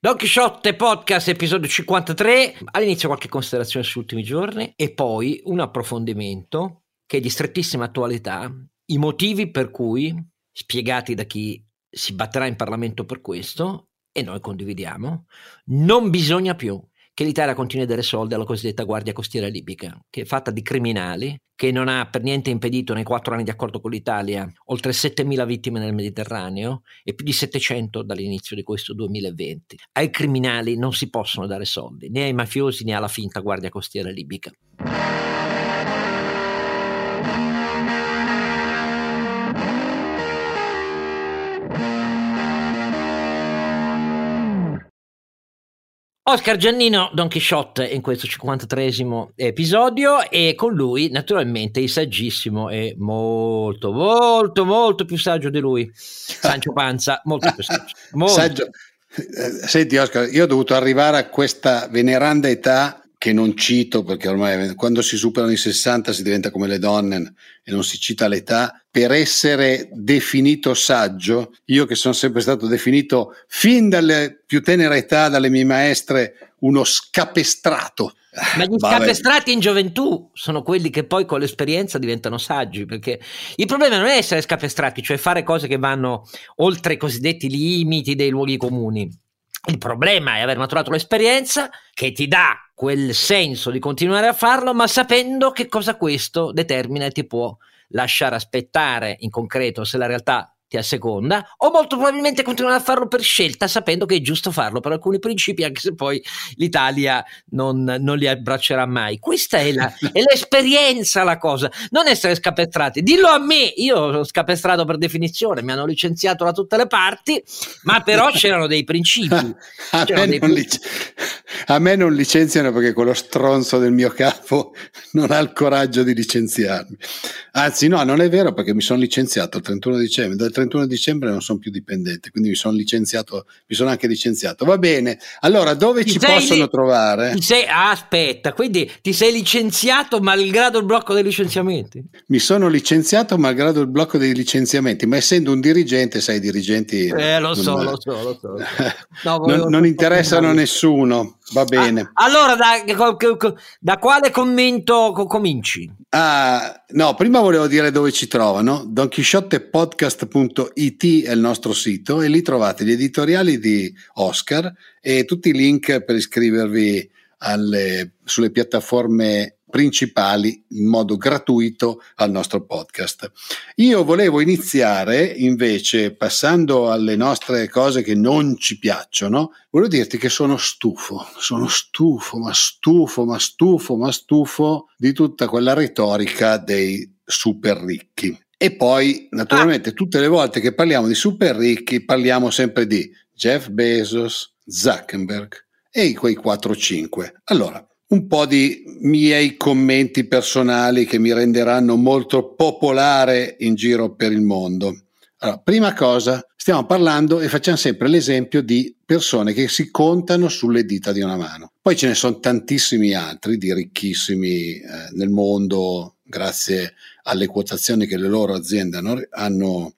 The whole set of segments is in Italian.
Don Quixote Podcast, episodio 53. All'inizio qualche considerazione sugli ultimi giorni e poi un approfondimento che è di strettissima attualità, i motivi per cui, spiegati da chi si batterà in Parlamento per questo, e noi condividiamo, non bisogna più che l'Italia continui a dare soldi alla cosiddetta Guardia Costiera Libica, che è fatta di criminali, che non ha per niente impedito nei quattro anni di accordo con l'Italia oltre 7.000 vittime nel Mediterraneo e più di 700 dall'inizio di questo 2020. Ai criminali non si possono dare soldi, né ai mafiosi né alla finta Guardia Costiera Libica. Oscar Giannino, Don Quixote in questo 53 episodio e con lui naturalmente il saggissimo e molto molto molto più saggio di lui, Sancio Panza, molto più saggio. Molto. saggio. Eh, senti Oscar, io ho dovuto arrivare a questa veneranda età che non cito perché ormai quando si superano i 60 si diventa come le donne e non si cita l'età, per essere definito saggio, io che sono sempre stato definito fin dalle più tenere età dalle mie maestre uno scapestrato. Ma gli Vabbè. scapestrati in gioventù sono quelli che poi con l'esperienza diventano saggi, perché il problema non è essere scapestrati, cioè fare cose che vanno oltre i cosiddetti limiti dei luoghi comuni. Il problema è aver maturato l'esperienza che ti dà quel senso di continuare a farlo, ma sapendo che cosa questo determina e ti può lasciare aspettare in concreto se la realtà ti asseconda, o molto probabilmente continuare a farlo per scelta, sapendo che è giusto farlo per alcuni principi, anche se poi l'Italia non, non li abbraccerà mai. Questa è, la, è, l'esperienza la cosa, non essere scapestrati. Dillo a me, io sono scapestrato per definizione, mi hanno licenziato da tutte le parti, ma però c'erano dei principi. a, me dei. Lic- a me non licenziano perché quello stronzo del mio capo non ha il coraggio di licenziarmi. Anzi, no, non è vero perché mi sono licenziato il 31 dicembre 31 dicembre non sono più dipendente, quindi mi sono licenziato, mi sono anche licenziato. Va bene, allora dove ti ci possono li- trovare? Sei, ah, aspetta, quindi ti sei licenziato malgrado il blocco dei licenziamenti? Mi sono licenziato malgrado il blocco dei licenziamenti, ma essendo un dirigente, sai, i dirigenti... Eh, lo so, lo so, lo so. No, non, non interessano a nessuno, va bene. Ah, allora, da, da, quale commento cominci? Ah, no, prima volevo dire dove ci trovano. donchisciottepodcast.it è il nostro sito e lì trovate gli editoriali di Oscar e tutti i link per iscrivervi alle, sulle piattaforme principali in modo gratuito al nostro podcast. Io volevo iniziare invece passando alle nostre cose che non ci piacciono, volevo dirti che sono stufo, sono stufo, ma stufo, ma stufo, ma stufo di tutta quella retorica dei super ricchi. E poi, naturalmente, tutte le volte che parliamo di super ricchi, parliamo sempre di Jeff Bezos, Zuckerberg e quei 4-5. Allora, un po' di miei commenti personali che mi renderanno molto popolare in giro per il mondo. Allora, prima cosa, stiamo parlando e facciamo sempre l'esempio di persone che si contano sulle dita di una mano. Poi ce ne sono tantissimi altri di ricchissimi eh, nel mondo grazie alle quotazioni che le loro aziende hanno, hanno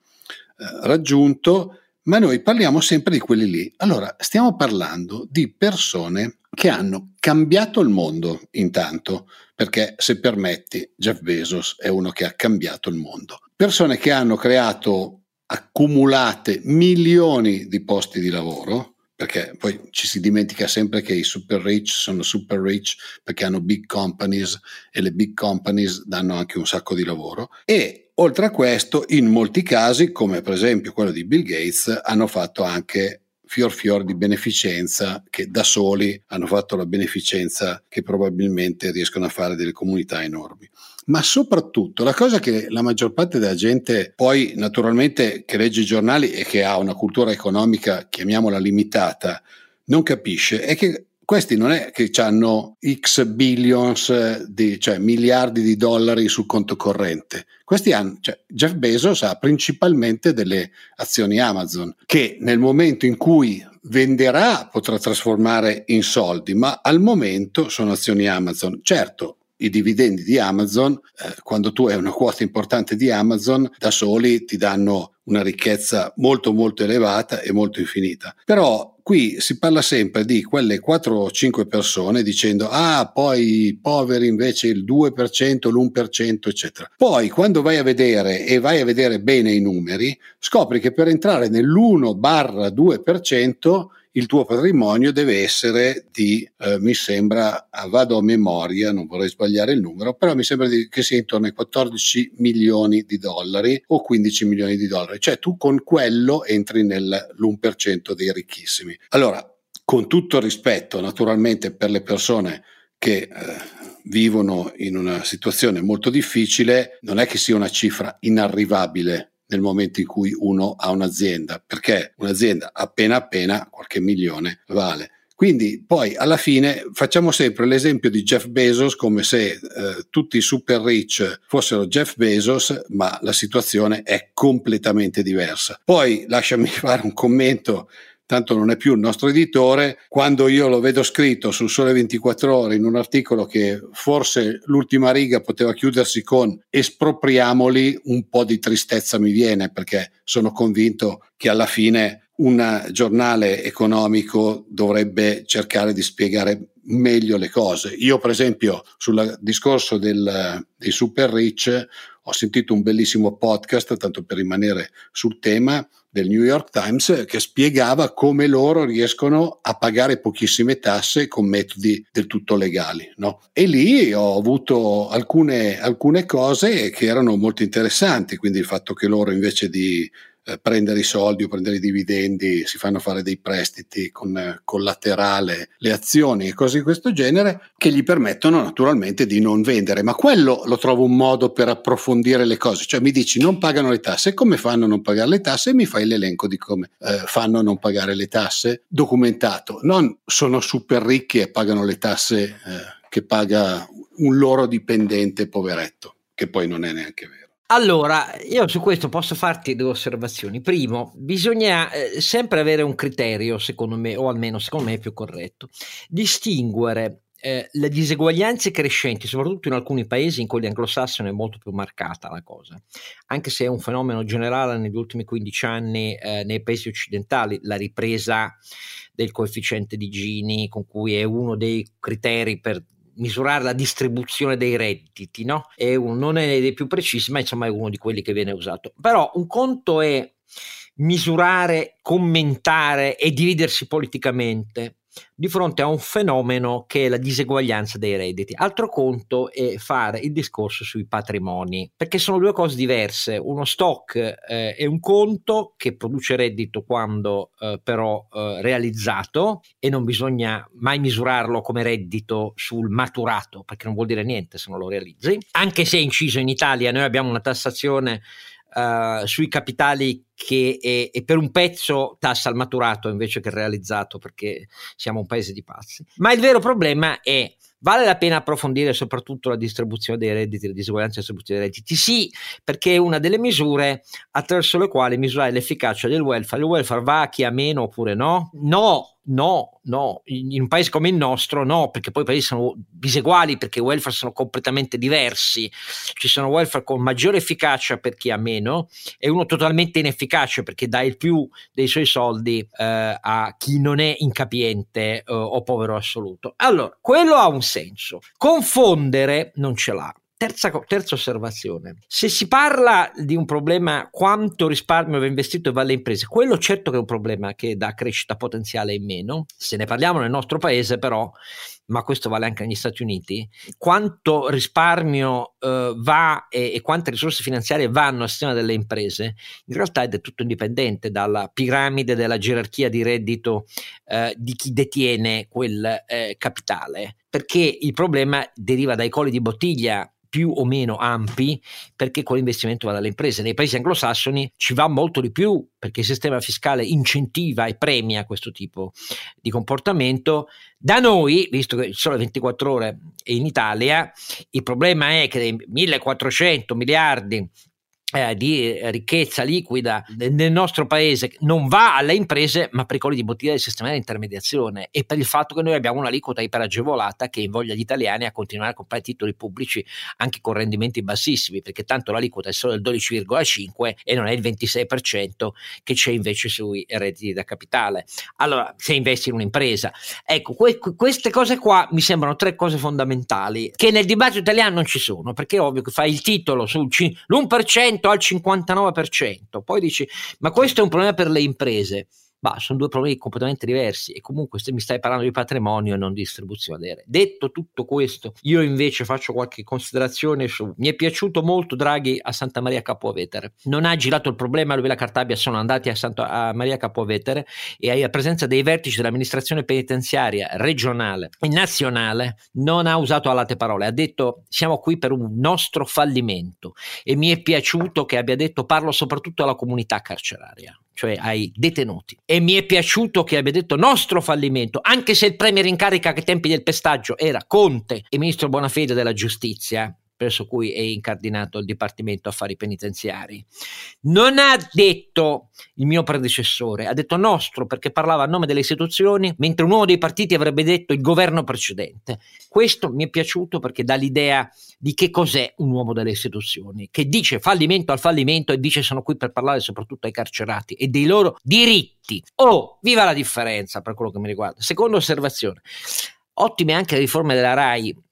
eh, raggiunto, ma noi parliamo sempre di quelli lì. Allora, stiamo parlando di persone che hanno cambiato il mondo intanto, perché se permetti, Jeff Bezos è uno che ha cambiato il mondo. Persone che hanno creato accumulate milioni di posti di lavoro, perché poi ci si dimentica sempre che i super rich sono super rich perché hanno big companies e le big companies danno anche un sacco di lavoro e oltre a questo in molti casi come per esempio quello di Bill Gates hanno fatto anche fior fior di beneficenza che da soli hanno fatto la beneficenza che probabilmente riescono a fare delle comunità enormi. Ma soprattutto la cosa che la maggior parte della gente poi naturalmente che legge i giornali e che ha una cultura economica, chiamiamola limitata, non capisce è che questi non è che hanno x billions, di, cioè miliardi di dollari sul conto corrente. Questi hanno, cioè Jeff Bezos ha principalmente delle azioni Amazon che nel momento in cui venderà potrà trasformare in soldi, ma al momento sono azioni Amazon. Certo, i dividendi di Amazon, eh, quando tu hai una quota importante di Amazon, da soli ti danno una ricchezza molto molto elevata e molto infinita. Però qui si parla sempre di quelle 4 o 5 persone dicendo ah poi i poveri invece il 2%, l'1% eccetera. Poi quando vai a vedere e vai a vedere bene i numeri scopri che per entrare nell'1-2% il tuo patrimonio deve essere di, eh, mi sembra, ah, vado a memoria, non vorrei sbagliare il numero, però mi sembra di, che sia intorno ai 14 milioni di dollari o 15 milioni di dollari, cioè tu con quello entri nell'1% dei ricchissimi. Allora, con tutto il rispetto naturalmente per le persone che... Eh, vivono in una situazione molto difficile, non è che sia una cifra inarrivabile nel momento in cui uno ha un'azienda, perché un'azienda appena appena qualche milione vale. Quindi poi alla fine facciamo sempre l'esempio di Jeff Bezos come se eh, tutti i super rich fossero Jeff Bezos, ma la situazione è completamente diversa. Poi lasciami fare un commento tanto non è più il nostro editore, quando io lo vedo scritto sul Sole 24 ore in un articolo che forse l'ultima riga poteva chiudersi con espropriamoli, un po' di tristezza mi viene perché sono convinto che alla fine un giornale economico dovrebbe cercare di spiegare meglio le cose. Io, per esempio, sul discorso del, dei super rich ho sentito un bellissimo podcast, tanto per rimanere sul tema, del New York Times che spiegava come loro riescono a pagare pochissime tasse con metodi del tutto legali. No? E lì ho avuto alcune, alcune cose che erano molto interessanti, quindi il fatto che loro invece di eh, prendere i soldi o prendere i dividendi, si fanno fare dei prestiti con eh, collaterale le azioni e cose di questo genere che gli permettono naturalmente di non vendere. Ma quello lo trovo un modo per approfondire le cose, cioè mi dici non pagano le tasse, come fanno a non pagare le tasse? E mi fai l'elenco di come eh, fanno a non pagare le tasse, documentato. Non sono super ricchi e pagano le tasse eh, che paga un loro dipendente poveretto, che poi non è neanche vero. Allora, io su questo posso farti due osservazioni. Primo, bisogna eh, sempre avere un criterio, secondo me, o almeno secondo me è più corretto, distinguere eh, le diseguaglianze crescenti, soprattutto in alcuni paesi, in quelli anglosassoni è molto più marcata la cosa, anche se è un fenomeno generale negli ultimi 15 anni eh, nei paesi occidentali, la ripresa del coefficiente di Gini, con cui è uno dei criteri per misurare la distribuzione dei redditi, no? È un, non è dei più precisi, ma insomma è uno di quelli che viene usato. Però un conto è misurare, commentare e dividersi politicamente di fronte a un fenomeno che è la diseguaglianza dei redditi. Altro conto è fare il discorso sui patrimoni, perché sono due cose diverse. Uno stock eh, è un conto che produce reddito quando eh, però eh, realizzato e non bisogna mai misurarlo come reddito sul maturato, perché non vuol dire niente se non lo realizzi. Anche se è inciso in Italia, noi abbiamo una tassazione Uh, sui capitali che è, è, per un pezzo tassa al maturato invece che realizzato perché siamo un paese di pazzi. Ma il vero problema è Vale la pena approfondire soprattutto la distribuzione dei redditi, la disuguaglianza e distribuzione dei redditi? Sì, perché è una delle misure attraverso le quali misurare l'efficacia del welfare. Il welfare va a chi ha meno oppure no? No, No, no, in un paese come il nostro no, perché poi i paesi sono diseguali, perché i welfare sono completamente diversi. Ci sono welfare con maggiore efficacia per chi ha meno e uno totalmente inefficace perché dà il più dei suoi soldi eh, a chi non è incapiente eh, o povero assoluto. Allora, quello ha un senso. Confondere non ce l'ha. Terza, terza, osservazione, se si parla di un problema quanto risparmio va investito e va alle imprese, quello certo che è un problema che dà crescita potenziale in meno, se ne parliamo nel nostro paese però, ma questo vale anche negli Stati Uniti, quanto risparmio eh, va e, e, quante risorse finanziarie vanno al sistema delle imprese, in realtà è del tutto indipendente dalla piramide della gerarchia di reddito eh, di chi detiene quel eh, capitale, perché il problema deriva dai colli di bottiglia più o meno ampi perché quell'investimento va dalle imprese. Nei paesi anglosassoni ci va molto di più perché il sistema fiscale incentiva e premia questo tipo di comportamento. Da noi, visto che sono 24 ore in Italia, il problema è che dei 1400 miliardi eh, di ricchezza liquida nel nostro paese non va alle imprese ma per i colli di bottiglia del sistema di intermediazione e per il fatto che noi abbiamo un'aliquota iperagevolata che invoglia gli italiani a continuare a comprare titoli pubblici anche con rendimenti bassissimi perché tanto l'aliquota è solo del 12,5 e non è il 26% che c'è invece sui redditi da capitale. Allora se investi in un'impresa. Ecco que- queste cose qua mi sembrano tre cose fondamentali che nel dibattito italiano non ci sono perché è ovvio che fai il titolo sul c- l'1% al 59%. Poi dici, ma questo è un problema per le imprese. Bah, sono due problemi completamente diversi e comunque se mi stai parlando di patrimonio non di distribuzione. Detto tutto questo, io invece faccio qualche considerazione su... Mi è piaciuto molto Draghi a Santa Maria Capovetere. Non ha girato il problema, lui e la Cartabia sono andati a Santa a Maria Capovetere e alla presenza dei vertici dell'amministrazione penitenziaria regionale e nazionale non ha usato alate parole, ha detto siamo qui per un nostro fallimento e mi è piaciuto che abbia detto parlo soprattutto alla comunità carceraria cioè ai detenuti. E mi è piaciuto che abbia detto nostro fallimento, anche se il premier in carica ai tempi del pestaggio era Conte e ministro Bonafede della giustizia, presso cui è incardinato il Dipartimento Affari Penitenziari. Non ha detto il mio predecessore, ha detto nostro perché parlava a nome delle istituzioni, mentre un uomo dei partiti avrebbe detto il governo precedente. Questo mi è piaciuto perché dà l'idea di che cos'è un uomo delle istituzioni, che dice fallimento al fallimento e dice sono qui per parlare soprattutto ai carcerati e dei loro diritti. Oh, viva la differenza per quello che mi riguarda. Seconda osservazione. Ottime anche le riforme della RAI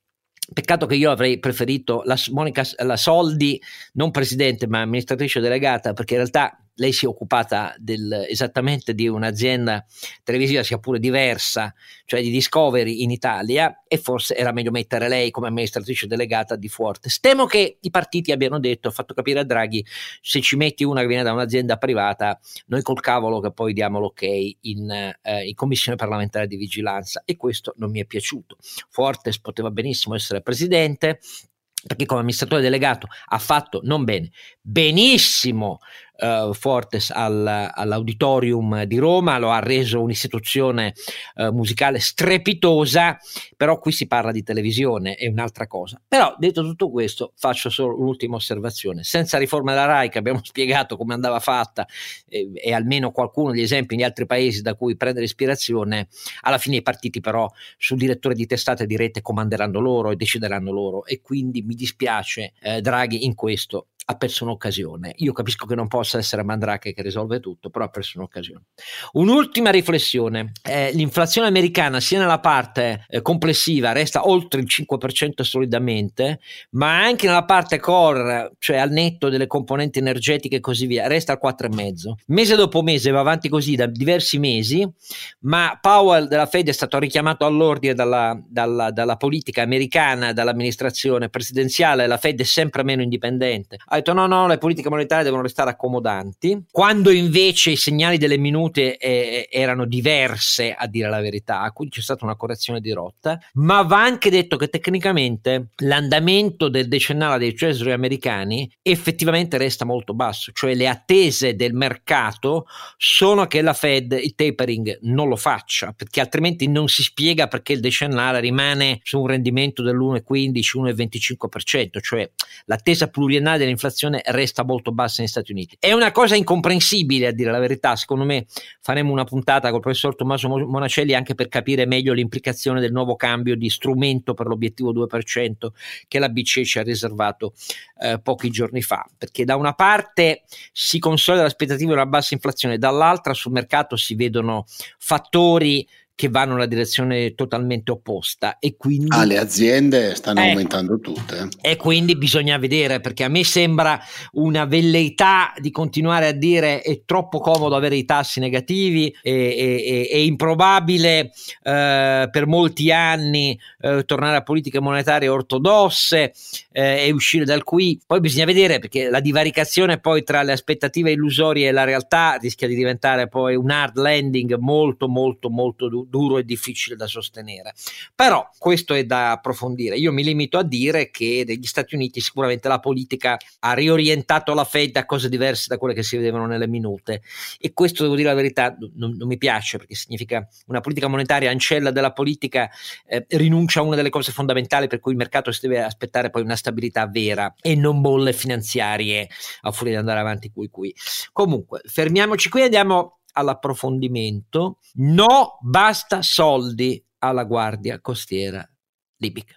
Peccato che io avrei preferito la Monica la Soldi, non presidente ma amministratrice delegata, perché in realtà lei si è occupata del, esattamente di un'azienda televisiva sia pure diversa, cioè di Discovery in Italia e forse era meglio mettere lei come amministratrice delegata di Fortes. Temo che i partiti abbiano detto, fatto capire a Draghi, se ci metti una che viene da un'azienda privata, noi col cavolo che poi diamo l'ok in, eh, in commissione parlamentare di vigilanza e questo non mi è piaciuto. Fortes poteva benissimo essere presidente, perché come amministratore delegato ha fatto non bene, benissimo uh, Fortes al, all'Auditorium di Roma, lo ha reso un'istituzione uh, musicale strepitosa, però qui si parla di televisione, è un'altra cosa. Però detto tutto questo faccio solo l'ultima osservazione, senza riforma della RAI che abbiamo spiegato come andava fatta e, e almeno qualcuno degli esempi di altri paesi da cui prendere ispirazione, alla fine i partiti però sul direttore di testate di rete comanderanno loro e decideranno loro. E quindi mi dispiace eh, Draghi in questo ha perso un'occasione. Io capisco che non possa essere Mandrake che risolve tutto, però ha perso un'occasione. Un'ultima riflessione, eh, l'inflazione americana sia nella parte eh, complessiva resta oltre il 5% solidamente, ma anche nella parte core, cioè al netto delle componenti energetiche e così via, resta al 4,5. Mese dopo mese va avanti così da diversi mesi, ma Powell della Fed è stato richiamato all'ordine dalla, dalla, dalla politica americana, dall'amministrazione presidenziale, la Fed è sempre meno indipendente. Detto no, no, le politiche monetarie devono restare accomodanti, quando invece i segnali delle minute eh, erano diverse, a dire la verità, quindi c'è stata una correzione di rotta, ma va anche detto che tecnicamente l'andamento del decennale dei treasury americani effettivamente resta molto basso, cioè le attese del mercato sono che la Fed il tapering non lo faccia, perché altrimenti non si spiega perché il decennale rimane su un rendimento dell'1,15-1,25%, cioè l'attesa pluriennale dell'inflazione l'inflazione resta molto bassa negli Stati Uniti. È una cosa incomprensibile a dire la verità, secondo me faremo una puntata col professor Tommaso Monacelli anche per capire meglio l'implicazione del nuovo cambio di strumento per l'obiettivo 2% che la BCE ci ha riservato eh, pochi giorni fa, perché da una parte si consolida l'aspettativa di una bassa inflazione, dall'altra sul mercato si vedono fattori che vanno nella direzione totalmente opposta e quindi ah, le aziende stanno eh, aumentando tutte e quindi bisogna vedere perché a me sembra una velleità di continuare a dire è troppo comodo avere i tassi negativi è, è, è improbabile eh, per molti anni eh, tornare a politiche monetarie ortodosse eh, e uscire dal qui. Poi bisogna vedere perché la divaricazione poi tra le aspettative illusorie e la realtà rischia di diventare poi un hard landing molto molto molto duro duro e difficile da sostenere. Però questo è da approfondire. Io mi limito a dire che negli Stati Uniti sicuramente la politica ha riorientato la Fed a cose diverse da quelle che si vedevano nelle minute e questo devo dire la verità non, non mi piace perché significa una politica monetaria ancella della politica eh, rinuncia a una delle cose fondamentali per cui il mercato si deve aspettare poi una stabilità vera e non bolle finanziarie a furia di andare avanti qui qui. Comunque, fermiamoci qui e andiamo all'approfondimento. No, basta soldi alla guardia costiera libica.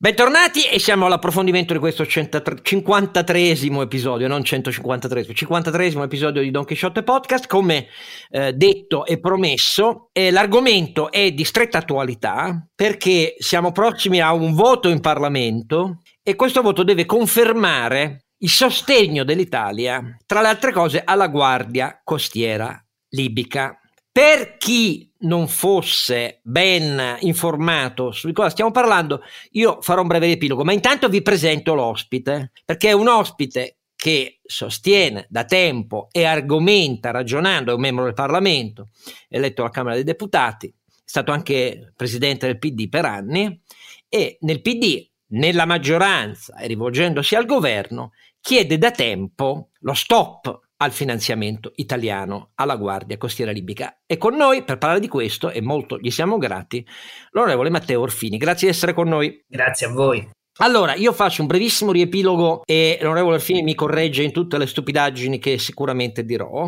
Bentornati e siamo all'approfondimento di questo 53 episodio, non 153, 53 episodio di Don Quixote Podcast. Come eh, detto e promesso, eh, l'argomento è di stretta attualità perché siamo prossimi a un voto in Parlamento e questo voto deve confermare il sostegno dell'Italia, tra le altre cose, alla Guardia Costiera Libica. Per chi non fosse ben informato su di cosa stiamo parlando, io farò un breve riepilogo, ma intanto vi presento l'ospite, perché è un ospite che sostiene da tempo e argomenta ragionando, è un membro del Parlamento, eletto alla Camera dei Deputati, è stato anche presidente del PD per anni e nel PD, nella maggioranza e rivolgendosi al governo, chiede da tempo lo stop al finanziamento italiano alla Guardia Costiera Libica. E con noi, per parlare di questo, e molto gli siamo grati, l'onorevole Matteo Orfini. Grazie di essere con noi. Grazie a voi. Allora, io faccio un brevissimo riepilogo e l'onorevole Orfini mi corregge in tutte le stupidaggini che sicuramente dirò.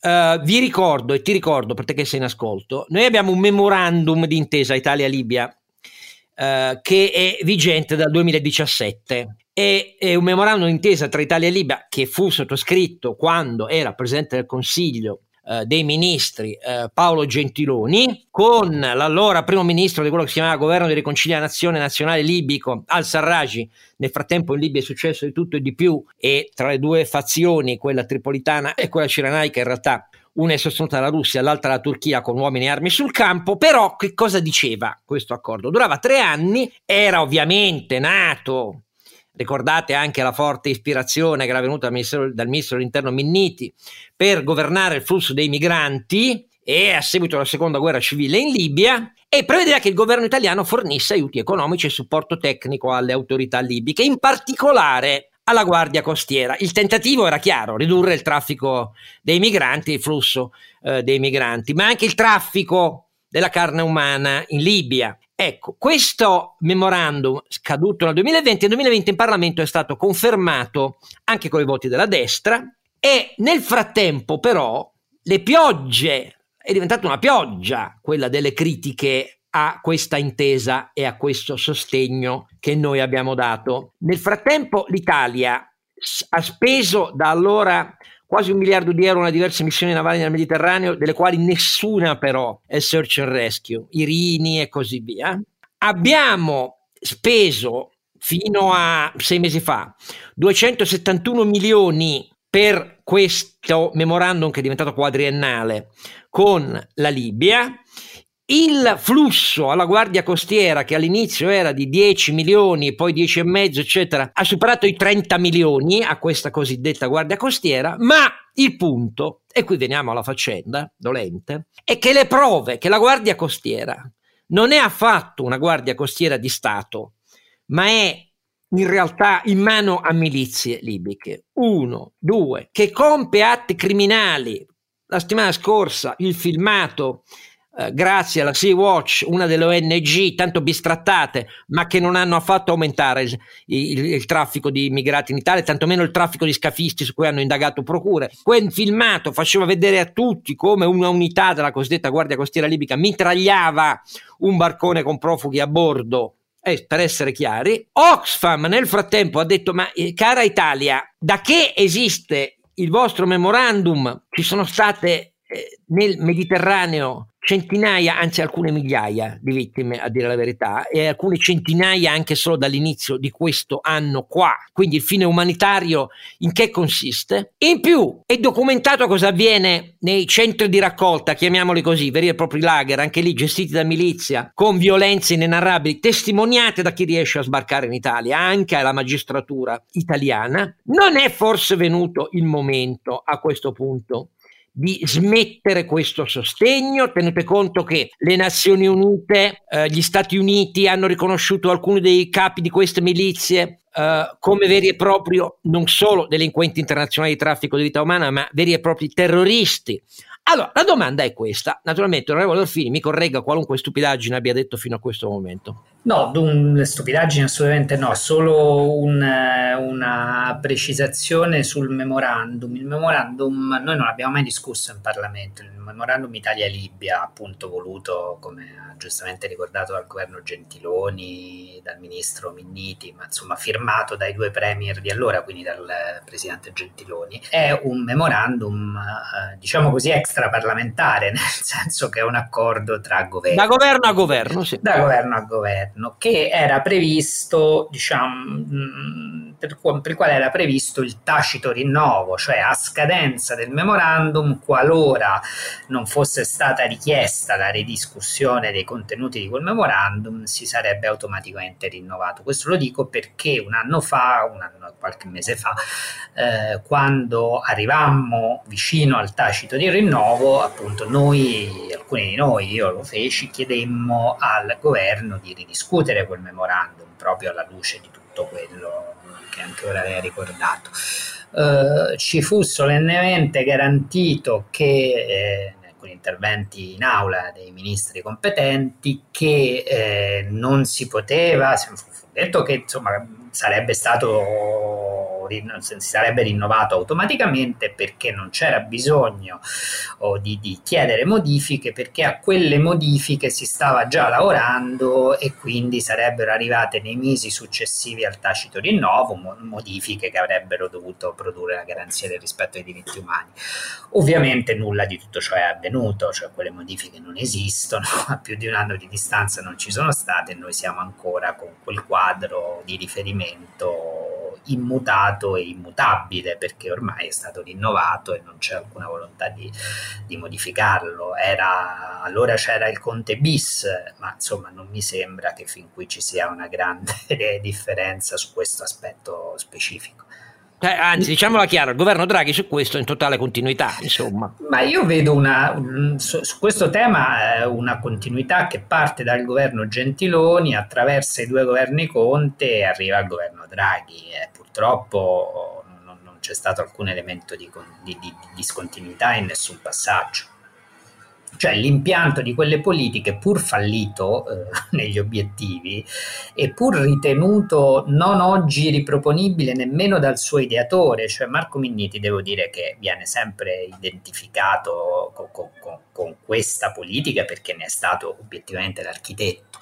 Uh, vi ricordo e ti ricordo per te che sei in ascolto, noi abbiamo un memorandum di intesa Italia-Libia uh, che è vigente dal 2017 è, è un memorandum d'intesa tra Italia e Libia che fu sottoscritto quando era Presidente del Consiglio eh, dei ministri eh, Paolo Gentiloni con l'allora primo ministro di quello che si chiamava governo di riconciliazione nazionale libico al-Sarraj. Nel frattempo in Libia è successo di tutto e di più e tra le due fazioni quella tripolitana e quella cirenaica in realtà una è sostenuta dalla Russia, l'altra dalla Turchia con uomini e armi sul campo, però che cosa diceva questo accordo? Durava tre anni, era ovviamente nato Ricordate anche la forte ispirazione che era venuta dal ministro, dal ministro dell'interno Minniti per governare il flusso dei migranti e a seguito della seconda guerra civile in Libia e prevedeva che il governo italiano fornisse aiuti economici e supporto tecnico alle autorità libiche, in particolare alla Guardia Costiera. Il tentativo era chiaro, ridurre il traffico dei migranti, il flusso eh, dei migranti, ma anche il traffico della carne umana in Libia. Ecco, questo memorandum scaduto nel 2020, nel 2020 in Parlamento è stato confermato anche con i voti della destra e nel frattempo però le piogge, è diventata una pioggia quella delle critiche a questa intesa e a questo sostegno che noi abbiamo dato. Nel frattempo l'Italia ha speso da allora quasi un miliardo di euro a diverse missioni navali nel Mediterraneo, delle quali nessuna però è search and rescue, Irini e così via. Abbiamo speso fino a sei mesi fa 271 milioni per questo memorandum che è diventato quadriennale con la Libia il flusso alla Guardia Costiera, che all'inizio era di 10 milioni, poi 10 e mezzo, eccetera, ha superato i 30 milioni a questa cosiddetta Guardia Costiera, ma il punto, e qui veniamo alla faccenda dolente, è che le prove che la Guardia Costiera non è affatto una Guardia Costiera di Stato, ma è in realtà in mano a milizie libiche. Uno, due, che compie atti criminali. La settimana scorsa il filmato eh, grazie alla Sea Watch, una delle ONG tanto bistrattate, ma che non hanno affatto aumentare il, il, il, traffico di immigrati in Italia, tantomeno il traffico di scafisti su cui hanno indagato procure. Quel filmato faceva vedere a tutti come una unità della cosiddetta Guardia Costiera Libica mitragliava un barcone con profughi a bordo eh, per essere chiari, Oxfam nel frattempo ha detto: Ma eh, cara Italia, da che esiste il vostro memorandum? Ci sono state eh, nel Mediterraneo centinaia, anzi alcune migliaia di vittime, a dire la verità, e alcune centinaia anche solo dall'inizio di questo anno qua. Quindi il fine umanitario in che consiste? In più è documentato cosa avviene nei centri di raccolta, chiamiamoli così, veri e propri lager, anche lì gestiti da milizia, con violenze inenarrabili, testimoniate da chi riesce a sbarcare in Italia, anche alla magistratura italiana. Non è forse venuto il momento a questo punto di smettere questo sostegno. Tenete conto che le Nazioni Unite, eh, gli Stati Uniti hanno riconosciuto alcuni dei capi di queste milizie eh, come veri e propri non solo delinquenti internazionali di traffico di vita umana, ma veri e propri terroristi. Allora, la domanda è questa. Naturalmente, l'onorevole Orfini mi corregga qualunque stupidaggine abbia detto fino a questo momento. No, le stupidaggini assolutamente no, solo un, una precisazione sul memorandum. Il memorandum noi non abbiamo mai discusso in Parlamento, il memorandum Italia-Libia, appunto voluto, come ha giustamente ricordato dal governo Gentiloni, dal ministro Minniti, ma insomma firmato dai due premier di allora, quindi dal presidente Gentiloni, è un memorandum, eh, diciamo così, extraparlamentare, nel senso che è un accordo tra governi. Da governo a governo, sì. Da governo a governo governo che era previsto, diciamo, mm, per, per, il quale era previsto il tacito rinnovo, cioè a scadenza del memorandum, qualora non fosse stata richiesta la ridiscussione dei contenuti di quel memorandum, si sarebbe automaticamente rinnovato. Questo lo dico perché un anno fa, un anno, qualche mese fa, eh, quando arrivammo vicino al tacito di rinnovo, appunto noi, alcuni di noi, io lo feci, chiedemmo al governo di ridiscutere discutere quel memorandum proprio alla luce di tutto quello che anche ora lei ha ricordato. Uh, ci fu solennemente garantito che eh, alcuni interventi in aula dei ministri competenti che eh, non si poteva, fu detto che insomma sarebbe stato si sarebbe rinnovato automaticamente perché non c'era bisogno oh, di, di, chiedere modifiche perché a quelle modifiche si stava già lavorando e quindi sarebbero arrivate nei mesi successivi al tacito rinnovo modifiche che avrebbero dovuto produrre la garanzia del rispetto dei diritti umani. Ovviamente nulla di tutto ciò è avvenuto, cioè quelle modifiche non esistono, a più di un anno di distanza non ci sono state e noi siamo ancora con quel quadro di riferimento immutato e immutabile perché ormai è stato rinnovato e non c'è alcuna volontà di, di modificarlo. Era, allora c'era il Conte bis, ma insomma non mi sembra che fin qui ci sia una grande differenza su questo aspetto specifico. Eh, anzi, diciamola chiaro, il governo Draghi su questo è in totale continuità, insomma. Ma io vedo una, su, questo tema una continuità che parte dal governo Gentiloni, attraversa i due governi Conte e arriva al governo Draghi. Eh, purtroppo non, non, c'è stato alcun elemento di, di, di discontinuità in nessun passaggio. Cioè l'impianto di quelle politiche, pur fallito eh, negli obiettivi e pur ritenuto non oggi riproponibile nemmeno dal suo ideatore, cioè Marco Minniti, devo dire che viene sempre identificato con, con, con questa politica perché ne è stato obiettivamente l'architetto.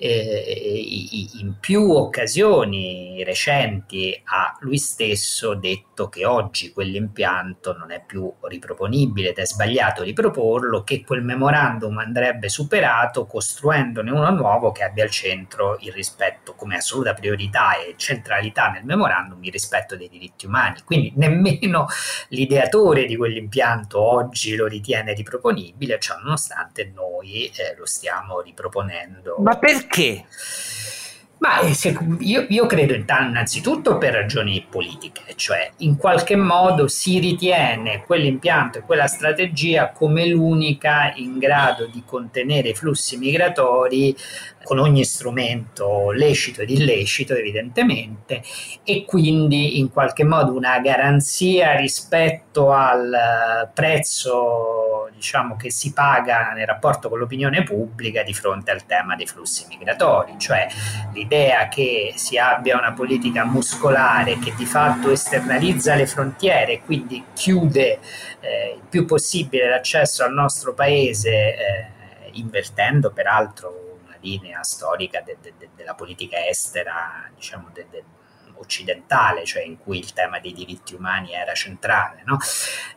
Eh, in più occasioni recenti ha lui stesso detto che oggi quell'impianto non è più riproponibile ed è sbagliato riproporlo, che quel memorandum andrebbe superato costruendone uno nuovo che abbia al centro il rispetto come assoluta priorità e centralità nel memorandum il rispetto dei diritti umani. Quindi nemmeno l'ideatore di quell'impianto oggi lo ritiene riproponibile, ciò nonostante noi eh, lo stiamo riproponendo. Ma perché? Ma eh, io, io, credo innanzitutto per ragioni politiche, cioè in qualche modo si ritiene quell'impianto e quella strategia come l'unica in grado di contenere i flussi migratori con ogni strumento lecito ed illecito evidentemente e quindi in qualche modo una garanzia rispetto al eh, prezzo diciamo che si paga nel rapporto con l'opinione pubblica di fronte al tema dei flussi migratori, cioè l'idea che si abbia una politica muscolare che di fatto esternalizza le frontiere e quindi chiude eh, il più possibile l'accesso al nostro paese eh, invertendo peraltro linea storica de, de, de, della politica estera, diciamo, occidentale, cioè in cui il tema dei diritti umani era centrale. No?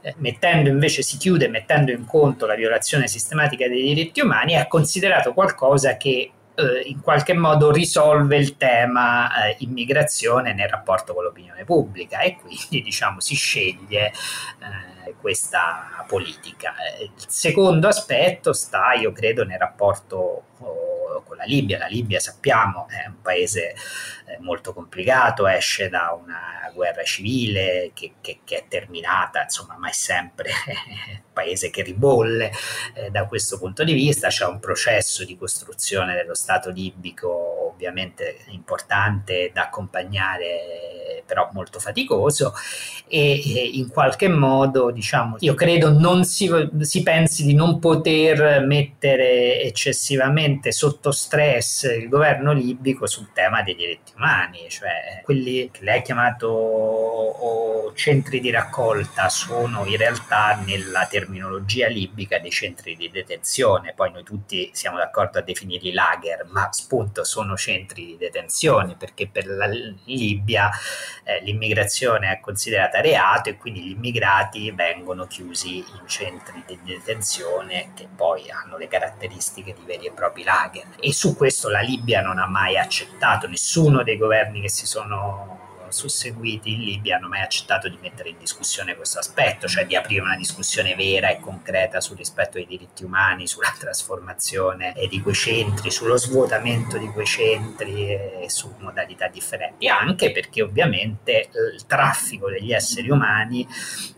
Eh, mettendo invece, si chiude mettendo in conto la violazione sistematica dei diritti umani, è considerato qualcosa che eh, in qualche modo risolve il tema eh, immigrazione nel rapporto con l'opinione pubblica e quindi diciamo si sceglie eh, questa politica. Il secondo aspetto sta, io credo, nel rapporto oh, con la Libia. La Libia sappiamo è un paese eh, molto complicato, esce da una guerra civile che, che, che è terminata, insomma, ma è sempre un paese che ribolle eh, da questo punto di vista. C'è un processo di costruzione dello Stato libico ovviamente importante da accompagnare, però molto faticoso. E, e in qualche modo, diciamo, io credo non si, si pensi di non poter mettere eccessivamente sotto stress il governo libico sul tema dei diritti umani, cioè quelli che lei ha chiamato centri di raccolta sono in realtà nella terminologia libica dei centri di detenzione, poi noi tutti siamo d'accordo a definirli lager, ma appunto sono centri di detenzione perché per la Libia eh, l'immigrazione è considerata reato e quindi gli immigrati vengono chiusi in centri di detenzione che poi hanno le caratteristiche di veri e propri lager. E su questo la Libia non ha mai accettato, nessuno dei governi che si sono susseguiti in Libia hanno mai accettato di mettere in discussione questo aspetto, cioè di aprire una discussione vera e concreta sul rispetto dei diritti umani, sulla trasformazione di quei centri, sullo svuotamento di quei centri e su modalità differenti, anche perché ovviamente il traffico degli esseri umani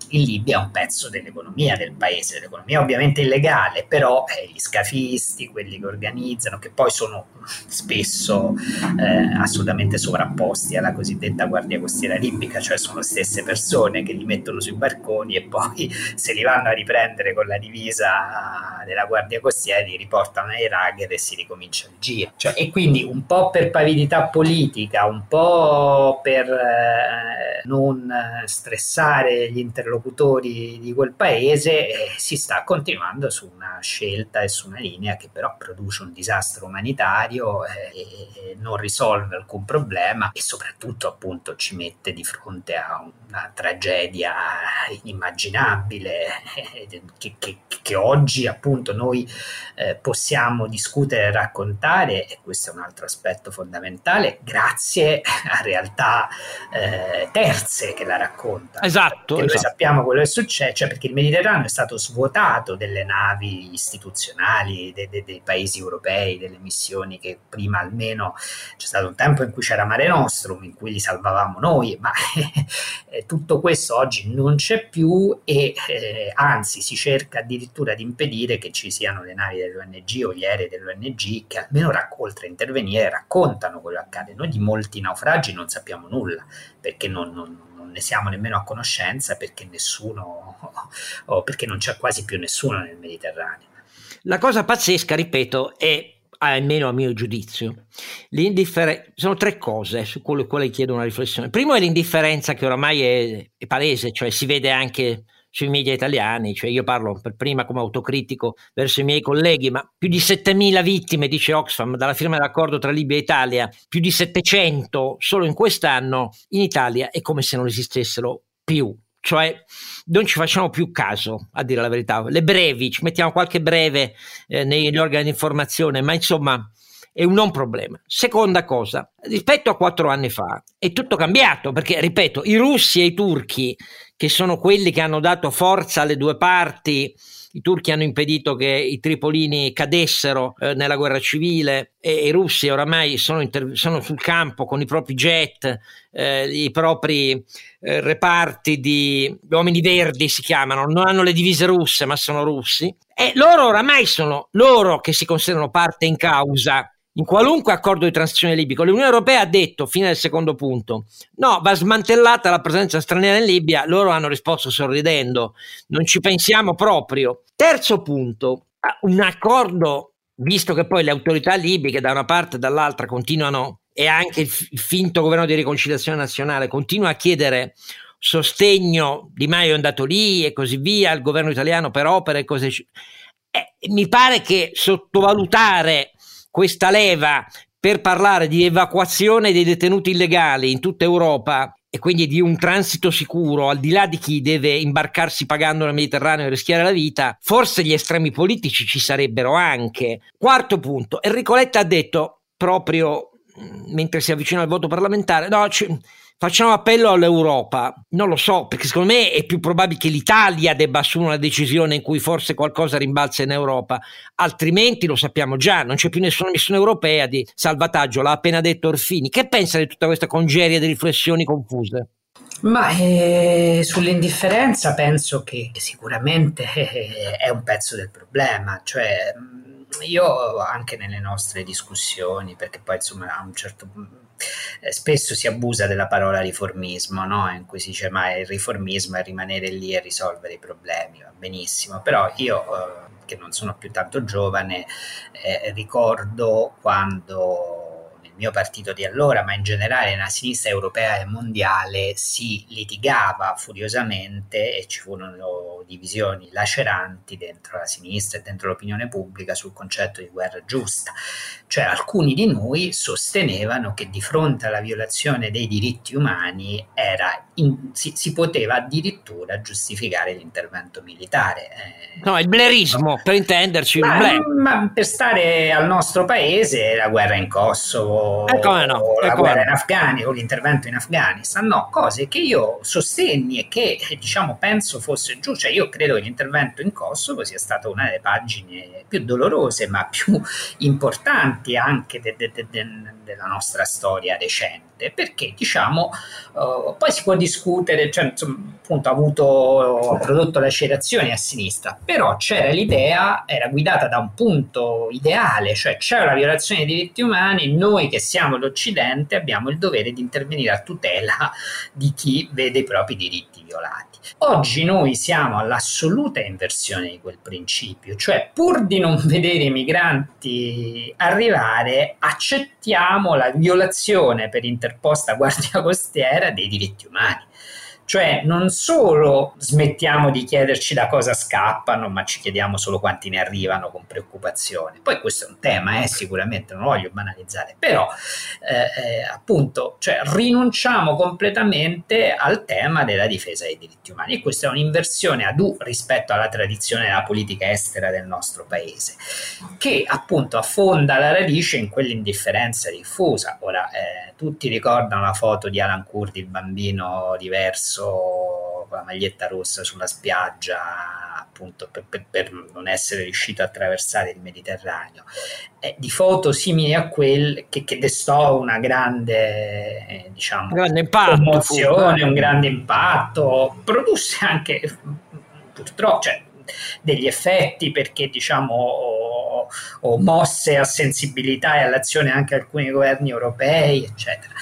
in Libia è un pezzo dell'economia del paese, l'economia ovviamente illegale, però eh, gli scafisti, quelli che organizzano, che poi sono spesso eh, assolutamente sovrapposti alla cosiddetta guardia costiera libica, cioè sono le stesse persone che li mettono sui barconi e poi se li vanno a riprendere con la divisa della guardia costiera li riportano ai ragher e si ricomincia il giro. Cioè, e quindi un po' per pavidità politica, un po' per eh, non stressare gli interlocutori di quel paese eh, si sta continuando su una scelta e su una linea che però produce un disastro umanitario eh, e non risolve alcun problema e soprattutto appunto ci mette di fronte a una tragedia inimmaginabile eh, che, che, che, oggi appunto noi eh, possiamo discutere e raccontare e questo è un altro aspetto fondamentale grazie a realtà eh, terze che la raccontano. Esatto. Noi esatto. sappiamo sappiamo quello che succede, cioè perché il Mediterraneo è stato svuotato delle navi istituzionali dei, dei, dei paesi europei, delle missioni che prima almeno c'è stato un tempo in cui c'era Mare Nostrum, in cui li salvavamo noi, ma tutto questo oggi non c'è più e eh, anzi si cerca addirittura di impedire che ci siano le navi dell'ONG o gli aerei dell'ONG che almeno rac- oltre a intervenire raccontano quello che accade. Noi di molti naufragi non sappiamo nulla perché non, non ne siamo nemmeno a conoscenza perché nessuno, o perché non c'è quasi più nessuno nel Mediterraneo. La cosa pazzesca, ripeto, è almeno a mio giudizio. Sono tre cose su cui, quali chiedo una riflessione. Primo è l'indifferenza che oramai è, è palese, cioè si vede anche sui media italiani, cioè io parlo per prima come autocritico verso i miei colleghi, ma più di 7.000 vittime, dice Oxfam, dalla firma dell'accordo tra Libia e Italia, più di 700 solo in quest'anno, in Italia è come se non esistessero più. Cioè non ci facciamo più caso, a dire la verità. Le brevi, ci mettiamo qualche breve eh, negli organi di informazione, ma insomma è un non problema. Seconda cosa, rispetto a quattro anni fa è tutto cambiato perché, ripeto, i russi e i turchi, che sono quelli che hanno dato forza alle due parti, i turchi hanno impedito che i tripolini cadessero eh, nella guerra civile e i russi oramai sono, inter- sono sul campo con i propri jet, eh, i propri eh, reparti di uomini verdi si chiamano, non hanno le divise russe ma sono russi. E loro oramai sono loro che si considerano parte in causa in qualunque accordo di transizione libico, l'Unione Europea ha detto, fino al secondo punto, no, va smantellata la presenza straniera in Libia, loro hanno risposto sorridendo, non ci pensiamo proprio. Terzo punto, un accordo, visto che poi le autorità libiche da una parte e dall'altra continuano, e anche il finto governo di riconciliazione nazionale continua a chiedere sostegno, Di Maio è andato lì e così via, al governo italiano per opere e cose... Eh, mi pare che sottovalutare questa leva per parlare di evacuazione dei detenuti illegali in tutta Europa e quindi di un transito sicuro, al di là di chi deve imbarcarsi pagando nel Mediterraneo e rischiare la vita, forse gli estremi politici ci sarebbero anche. Quarto punto, Enrico Letta ha detto proprio mm, mentre si avvicina al voto parlamentare, no, ci, facciamo appello all'Europa. Non lo so, perché secondo me è più probabile che l'Italia debba assumere una decisione in cui forse qualcosa rimbalza in Europa, altrimenti lo sappiamo già, non c'è più nessuna missione europea di salvataggio, l'ha appena detto Orfini. Che pensa di tutta questa congeria di riflessioni confuse? Ma eh, sull'indifferenza penso che sicuramente eh, è un pezzo del problema, cioè io anche nelle nostre discussioni, perché poi insomma a un certo punto eh, spesso si abusa della parola riformismo, no? in cui si dice ma il riformismo è rimanere lì e risolvere i problemi, va benissimo, però io eh, che non sono più tanto giovane eh, ricordo quando mio partito di allora, ma in generale nella sinistra europea e mondiale, si litigava furiosamente e ci furono divisioni laceranti dentro la sinistra e dentro l'opinione pubblica sul concetto di guerra giusta. Cioè alcuni di noi sostenevano che di fronte alla violazione dei diritti umani in, si, si, poteva addirittura giustificare l'intervento militare. Eh, no, il blerismo, per intenderci. Ma, ma per stare al nostro paese, la guerra in Kosovo, eh, no, o la guerra in Afghanistan o l'intervento in Afghanistan, no, cose che io sostenni e che diciamo penso fosse giusto, cioè io credo che l'intervento in Kosovo sia stata una delle pagine più dolorose ma più importanti anche de, de, de, della nostra storia recente, perché diciamo uh, poi si può discutere, cioè insomma, appunto ha avuto, ha prodotto lacerazioni a sinistra, però c'era l'idea, era guidata da un punto ideale, cioè c'è una violazione dei diritti umani, noi che siamo l'Occidente abbiamo il dovere di intervenire a tutela di chi vede i propri diritti violati. Oggi noi siamo all'assoluta inversione di quel principio, cioè pur di non vedere i migranti arrivare, accettiamo la violazione per interposta guardia costiera dei diritti umani. Cioè non solo smettiamo di chiederci da cosa scappano, ma ci chiediamo solo quanti ne arrivano con preoccupazione. Poi questo è un tema, eh, sicuramente, non voglio banalizzare, però eh, eh, appunto cioè, rinunciamo completamente al tema della difesa dei diritti umani e questa è un'inversione ad U rispetto alla tradizione della politica estera del nostro paese, che appunto affonda la radice in quell'indifferenza diffusa. Ora, eh, tutti ricordano la foto di Alan Kurdi, il bambino diverso messo con la maglietta rossa sulla spiaggia appunto per, per, per non essere riuscito a attraversare il Mediterraneo. Eh, di foto simili a quelle che, che destò una grande eh, diciamo grande impatto, commozione fu. un grande impatto. Produsse anche purtroppo cioè, degli effetti perché diciamo o, o mosse a sensibilità e all'azione anche alcuni governi europei eccetera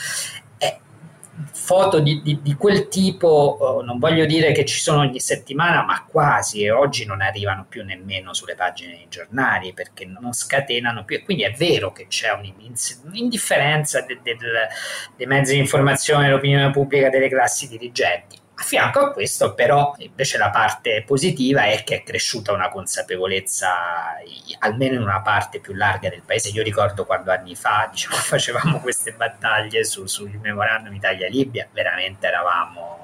foto di, di, di quel tipo, oh, non voglio dire che ci sono ogni settimana, ma quasi, e oggi non arrivano più nemmeno sulle pagine dei giornali perché non scatenano più. E quindi è vero che c'è un'indifferenza de, de, de, dei mezzi di informazione, dell'opinione pubblica, delle classi dirigenti. A fianco a questo, però, invece la parte positiva è che è cresciuta una consapevolezza, almeno in una parte più larga del paese. Io ricordo quando anni fa diciamo, facevamo queste battaglie su, sul memorandum Italia-Libia, veramente eravamo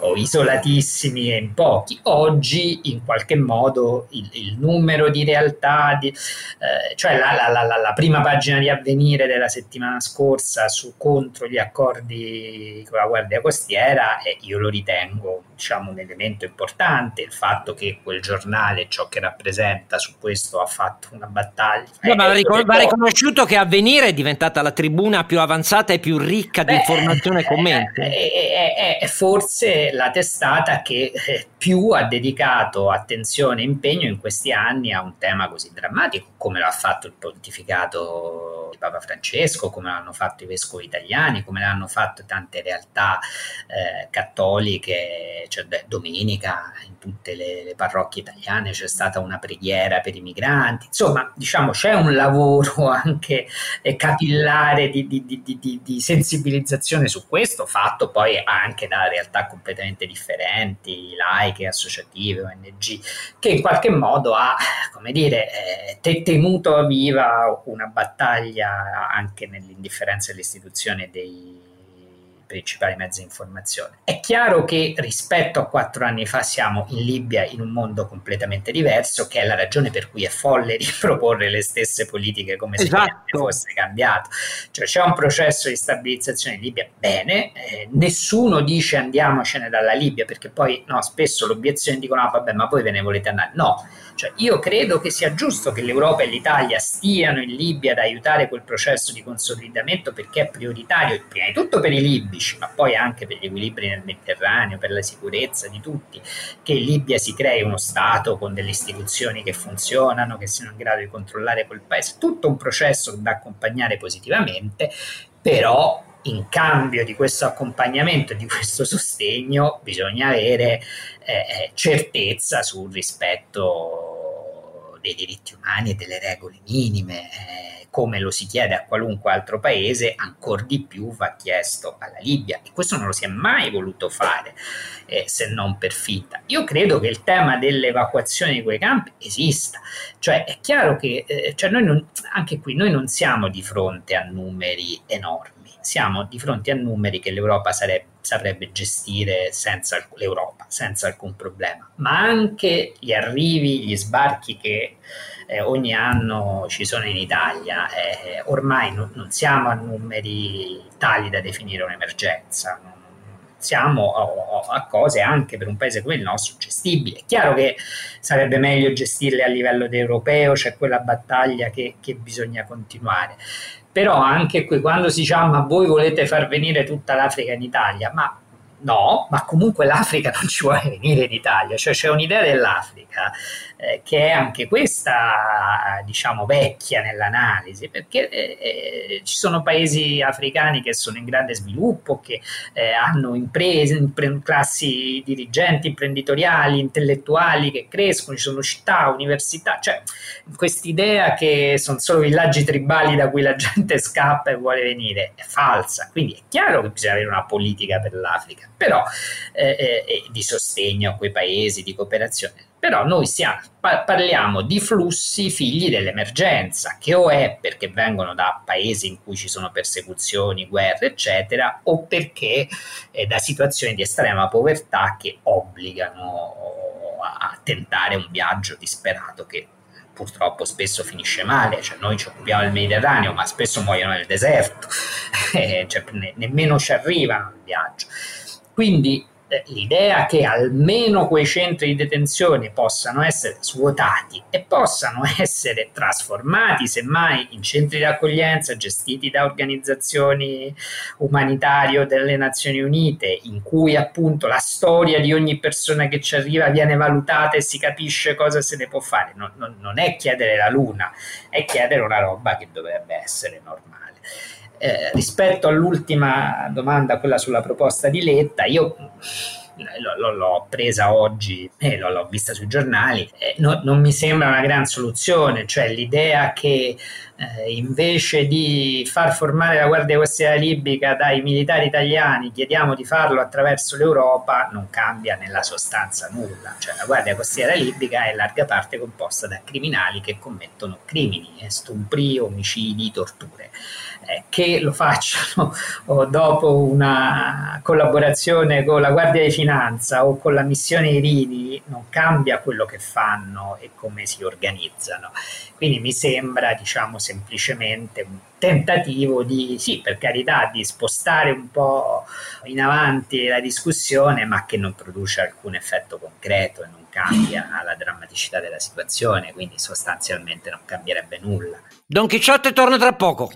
o isolatissimi e in pochi. Oggi in qualche modo il, il numero di realtà, di, eh, cioè la, la, la, la, prima pagina di avvenire della settimana scorsa su contro gli accordi con la Guardia Costiera, eh, io lo ritengo diciamo, un elemento importante, il fatto che quel giornale, ciò che rappresenta su questo, ha fatto una battaglia. No, ma va, ricon- va riconosciuto che avvenire è diventata la tribuna più avanzata e più ricca di informazione e commenti. È, è, è, è forse forse la testata che eh, più ha dedicato attenzione e impegno in questi anni a un tema così drammatico, come lo ha fatto il pontificato di Papa Francesco, come l'hanno fatto i vescovi italiani, come l'hanno fatto tante realtà eh, cattoliche, cioè beh, domenica in tutte le, le, parrocchie italiane c'è stata una preghiera per i migranti, insomma diciamo c'è un lavoro anche eh, capillare di, di, di, di, sensibilizzazione su questo, fatto poi anche da realtà completamente differenti, laiche, associative, ONG, che in qualche modo ha, come dire, eh, tenuto viva una battaglia anche nell'indifferenza dell'istituzione dei principali mezzi di informazione. È chiaro che rispetto a quattro anni fa siamo in Libia in un mondo completamente diverso, che è la ragione per cui è folle riproporre le stesse politiche come esatto. se niente fosse cambiato. Cioè c'è un processo di stabilizzazione in Libia, bene, eh, nessuno dice andiamocene dalla Libia, perché poi no, spesso l'obiezione dicono ah, vabbè ma voi ve ne volete andare. No, cioè, io credo che sia giusto che l'Europa e l'Italia stiano in Libia ad aiutare quel processo di consolidamento perché è prioritario, prima di tutto per i libici, ma poi anche per gli equilibri nel Mediterraneo, per la sicurezza di tutti, che in Libia si crei uno Stato con delle istituzioni che funzionano, che siano in grado di controllare quel paese. Tutto un processo da accompagnare positivamente, però in cambio di questo accompagnamento di questo sostegno bisogna avere eh, eh, certezza sul rispetto dei diritti umani e delle regole minime, eh, come lo si chiede a qualunque altro paese, ancora di più va chiesto alla Libia. E questo non lo si è mai voluto fare eh, se non per finta. Io credo che il tema dell'evacuazione di quei campi esista, cioè è chiaro che eh, cioè noi non, anche qui noi non siamo di fronte a numeri enormi. Siamo di fronte a numeri che l'Europa sarebbe, saprebbe gestire senza l'Europa, senza alcun problema, ma anche gli arrivi, gli sbarchi che eh, ogni anno ci sono in Italia, eh, ormai no, non siamo a numeri tali da definire un'emergenza, siamo a, a, cose anche per un paese come il nostro gestibili. È chiaro che sarebbe meglio gestirle a livello europeo, c'è quella battaglia che, che bisogna continuare. Però anche qui quando si dice ah, ma voi volete far venire tutta l'Africa in Italia, ma no, ma comunque l'Africa non ci vuole venire in Italia, cioè c'è un'idea dell'Africa eh, che è anche questa, diciamo, vecchia nell'analisi, perché eh, eh, ci sono paesi africani che sono in grande sviluppo, che eh, hanno imprese, impre- classi dirigenti, imprenditoriali, intellettuali che crescono, ci sono città, università, cioè quest'idea che sono solo villaggi tribali da cui la gente scappa e vuole venire è falsa, quindi è chiaro che bisogna avere una politica per l'Africa, però eh, di sostegno a quei paesi, di cooperazione però noi stiamo, parliamo di flussi figli dell'emergenza, che o è perché vengono da paesi in cui ci sono persecuzioni, guerre, eccetera, o perché eh, da situazioni di estrema povertà che obbligano a tentare un viaggio disperato che purtroppo spesso finisce male, cioè noi ci occupiamo del Mediterraneo, ma spesso muoiono nel deserto, eh, cioè, ne- nemmeno ci arrivano al viaggio. Quindi l'idea che almeno quei centri di detenzione possano essere svuotati e possano essere trasformati semmai in centri di accoglienza gestiti da organizzazioni umanitarie delle Nazioni Unite in cui appunto la storia di ogni persona che ci arriva viene valutata e si capisce cosa se ne può fare. Non, non, non è chiedere la luna è chiedere una roba che dovrebbe essere normale eh, rispetto all'ultima domanda, quella sulla proposta di Letta, io l'ho, l'ho presa oggi e l'ho, l'ho, vista sui giornali, eh, no, non mi sembra una gran soluzione, cioè l'idea che eh, invece di far formare la Guardia Costiera Libica dai militari italiani, chiediamo di farlo attraverso l'Europa, non cambia nella sostanza nulla. Cioè, la Guardia Costiera Libica è in larga parte composta da criminali che commettono crimini, eh, stupri, omicidi, torture. Eh, che lo facciano dopo una collaborazione con la Guardia di Finanza o con la missione Irini non cambia quello che fanno e come si organizzano. Quindi mi sembra, diciamo, semplicemente un tentativo di, sì, per carità, di spostare un po' in avanti la discussione, ma che non produce alcun effetto concreto e non cambia la drammaticità della situazione, quindi sostanzialmente non cambierebbe nulla. Don Chisciotte torna tra poco.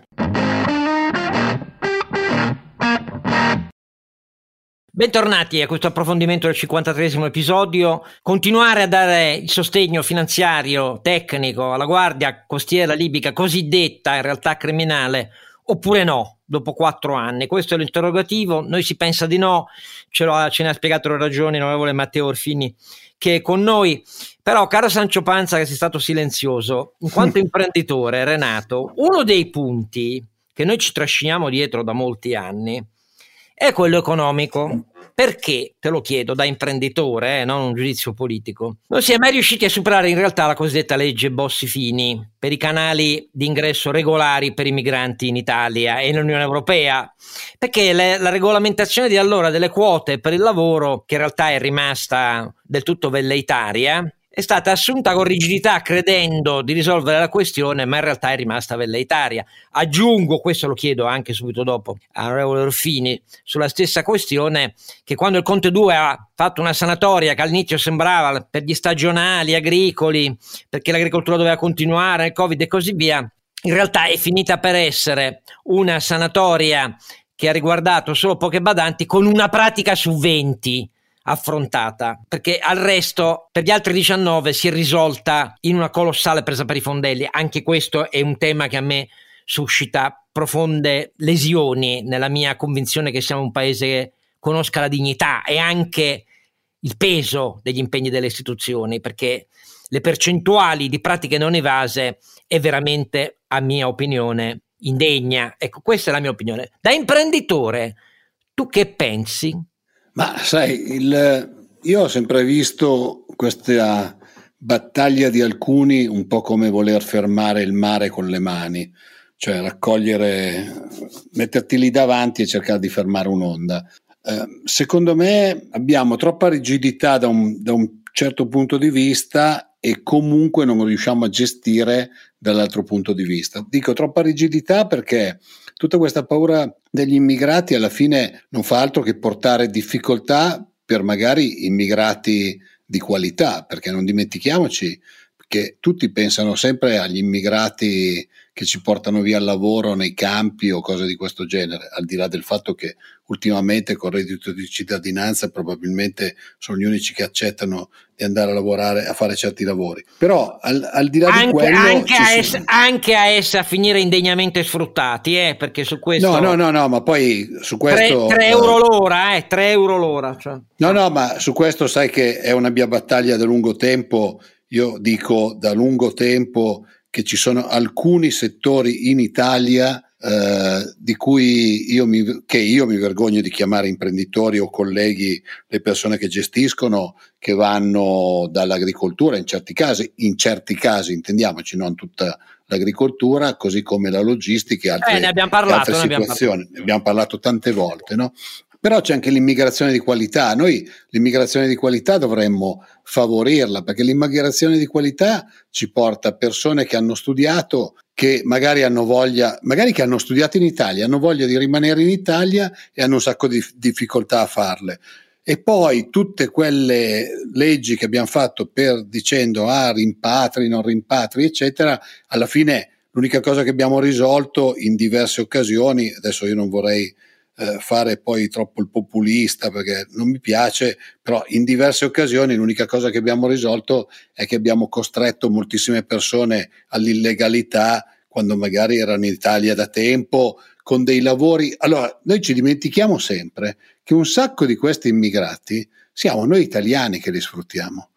Bentornati a questo approfondimento del 53 episodio. Continuare a dare il sostegno finanziario, tecnico alla Guardia Costiera Libica cosiddetta in realtà criminale oppure no? dopo quattro anni? Questo è l'interrogativo, noi si pensa di no, ce, ce ne ha spiegato le ragioni l'onorevole Matteo Orfini che è con noi, però caro Sancio Panza che sei stato silenzioso, in quanto imprenditore Renato, uno dei punti che noi ci trasciniamo dietro da molti anni è quello economico. Perché, te lo chiedo da imprenditore, eh, non un giudizio politico, non si è mai riusciti a superare in realtà la cosiddetta legge Bossi-Fini per i canali di ingresso regolari per i migranti in Italia e nell'Unione Europea? Perché le, la regolamentazione di allora delle quote per il lavoro, che in realtà è rimasta del tutto velleitaria, è stata assunta con rigidità credendo di risolvere la questione, ma in realtà è rimasta velleitaria. Aggiungo, questo lo chiedo anche subito dopo a onorevole Orfini, sulla stessa questione, che quando il Conte 2 ha fatto una sanatoria che all'inizio sembrava per gli stagionali, agricoli, perché l'agricoltura doveva continuare, il Covid e così via, in realtà è finita per essere una sanatoria che ha riguardato solo poche badanti con una pratica su 20 affrontata, perché al resto per gli altri 19 si è risolta in una colossale presa per i fondelli. Anche questo è un tema che a me suscita profonde lesioni nella mia convinzione che siamo un paese che conosca la dignità e anche il peso degli impegni delle istituzioni, perché le percentuali di pratiche non evase è veramente, a mia opinione, indegna. Ecco, questa è la mia opinione. Da imprenditore, tu che pensi? Ma sai, il, io ho sempre visto questa battaglia di alcuni un po' come voler fermare il mare con le mani, cioè raccogliere, metterti lì davanti e cercare di fermare un'onda. Eh, secondo me abbiamo troppa rigidità da un, da un certo punto di vista e comunque non riusciamo a gestire dall'altro punto di vista. Dico troppa rigidità perché tutta questa paura degli immigrati alla fine non fa altro che portare difficoltà per magari immigrati di qualità, perché non dimentichiamoci che tutti pensano sempre agli immigrati che ci portano via il lavoro nei campi o cose di questo genere, al di là del fatto che ultimamente con il reddito di cittadinanza probabilmente sono gli unici che accettano di andare a lavorare, a fare certi lavori. Però al, al di là anche, di quello... Anche a, es, anche a, essa finire indegnamente sfruttati, eh, perché su questo... No, no, no, no, ma poi su questo... 3, 3 euro l'ora, eh, 3 euro l'ora. Cioè. No, no, ma su questo sai che è una mia battaglia da lungo tempo. Io dico da lungo tempo che ci sono alcuni settori in Italia eh, di cui io mi, che io mi vergogno di chiamare imprenditori o colleghi le persone che gestiscono, che vanno dall'agricoltura in certi casi, in certi casi intendiamoci, non tutta l'agricoltura, così come la logistica e altre, eh, ne abbiamo parlato, altre situazioni. Ne abbiamo parlato. abbiamo parlato tante volte, no? Però c'è anche l'immigrazione di qualità. Noi l'immigrazione di qualità dovremmo favorirla perché l'immigrazione di qualità ci porta persone che hanno studiato, che magari hanno voglia, magari che hanno studiato in Italia, hanno voglia di rimanere in Italia e hanno un sacco di difficoltà a farle. E poi tutte quelle leggi che abbiamo fatto per dicendo ah rimpatri, non rimpatri, eccetera, alla fine l'unica cosa che abbiamo risolto in diverse occasioni, adesso io non vorrei eh, fare poi troppo il populista perché non mi piace, però in diverse occasioni l'unica cosa che abbiamo risolto è che abbiamo costretto moltissime persone all'illegalità quando magari erano in Italia da tempo con dei lavori. Allora, noi ci dimentichiamo sempre che un sacco di questi immigrati siamo noi italiani che li sfruttiamo.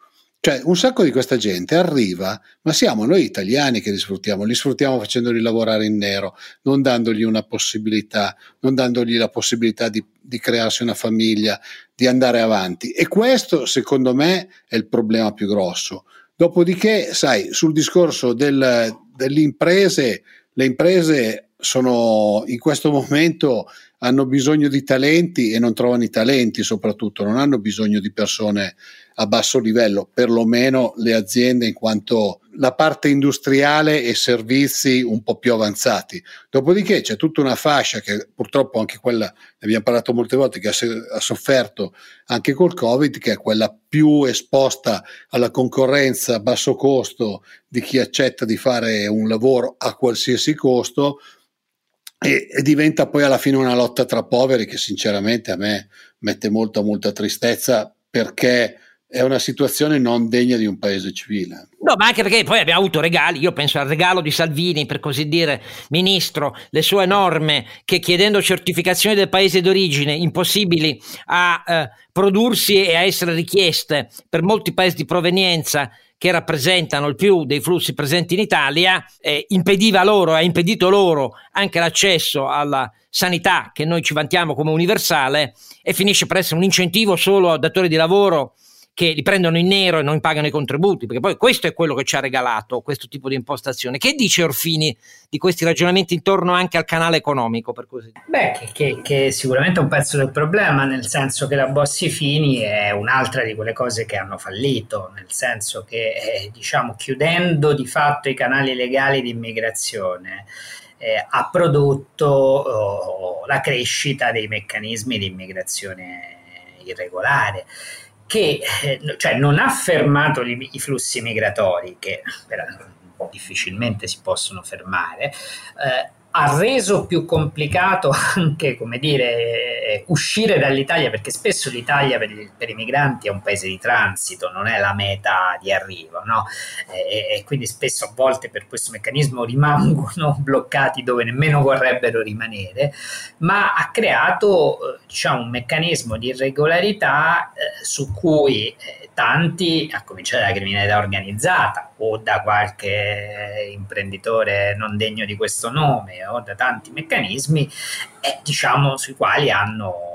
Cioè, un sacco di questa gente arriva, ma siamo noi italiani che li sfruttiamo, li sfruttiamo facendoli lavorare in nero, non dandogli una possibilità, non dandogli la possibilità di, di crearsi una famiglia, di andare avanti. E questo, secondo me, è il problema più grosso. Dopodiché, sai, sul discorso del, delle imprese, le imprese sono in questo momento hanno bisogno di talenti e non trovano i talenti soprattutto, non hanno bisogno di persone a basso livello, perlomeno le aziende in quanto la parte industriale e servizi un po' più avanzati. Dopodiché c'è tutta una fascia che purtroppo anche quella, ne abbiamo parlato molte volte, che ha, sofferto anche col Covid, che è quella più esposta alla concorrenza a basso costo di chi accetta di fare un lavoro a qualsiasi costo e, e, diventa poi alla fine una lotta tra poveri che sinceramente a me mette molta molta tristezza perché è una situazione non degna di un paese civile. No, ma anche perché poi abbiamo avuto regali, io penso al regalo di Salvini, per così dire, ministro, le sue norme che chiedendo certificazioni del paese d'origine impossibili a eh, prodursi e a essere richieste per molti paesi di provenienza che rappresentano il più dei flussi presenti in Italia, eh, impediva loro, ha impedito loro anche l'accesso alla sanità che noi ci vantiamo come universale e finisce per essere un incentivo solo a datori di lavoro che li prendono in nero e non pagano i contributi, perché poi questo è quello che ci ha regalato questo tipo di impostazione. Che dice Orfini di questi ragionamenti intorno anche al canale economico, per così dire? Beh, che, che, che sicuramente è un pezzo del problema, nel senso che la Bossi Fini è un'altra di quelle cose che hanno fallito, nel senso che, eh, diciamo, chiudendo di fatto i canali legali di immigrazione, eh, ha prodotto oh, la crescita dei meccanismi di immigrazione irregolare che eh, cioè, non ha fermato i, i flussi migratori, che per, difficilmente si possono fermare, eh, ha reso più complicato anche, come dire, uscire dall'Italia, perché spesso l'Italia per, il, per, i migranti è un paese di transito, non è la meta di arrivo, no? E, e, quindi spesso a volte per questo meccanismo rimangono bloccati dove nemmeno vorrebbero rimanere, ma ha creato, diciamo, un meccanismo di irregolarità eh, su cui eh, tanti, a cominciare dalla criminalità organizzata o da qualche imprenditore non degno di questo nome o da tanti meccanismi, eh, diciamo, sui quali hanno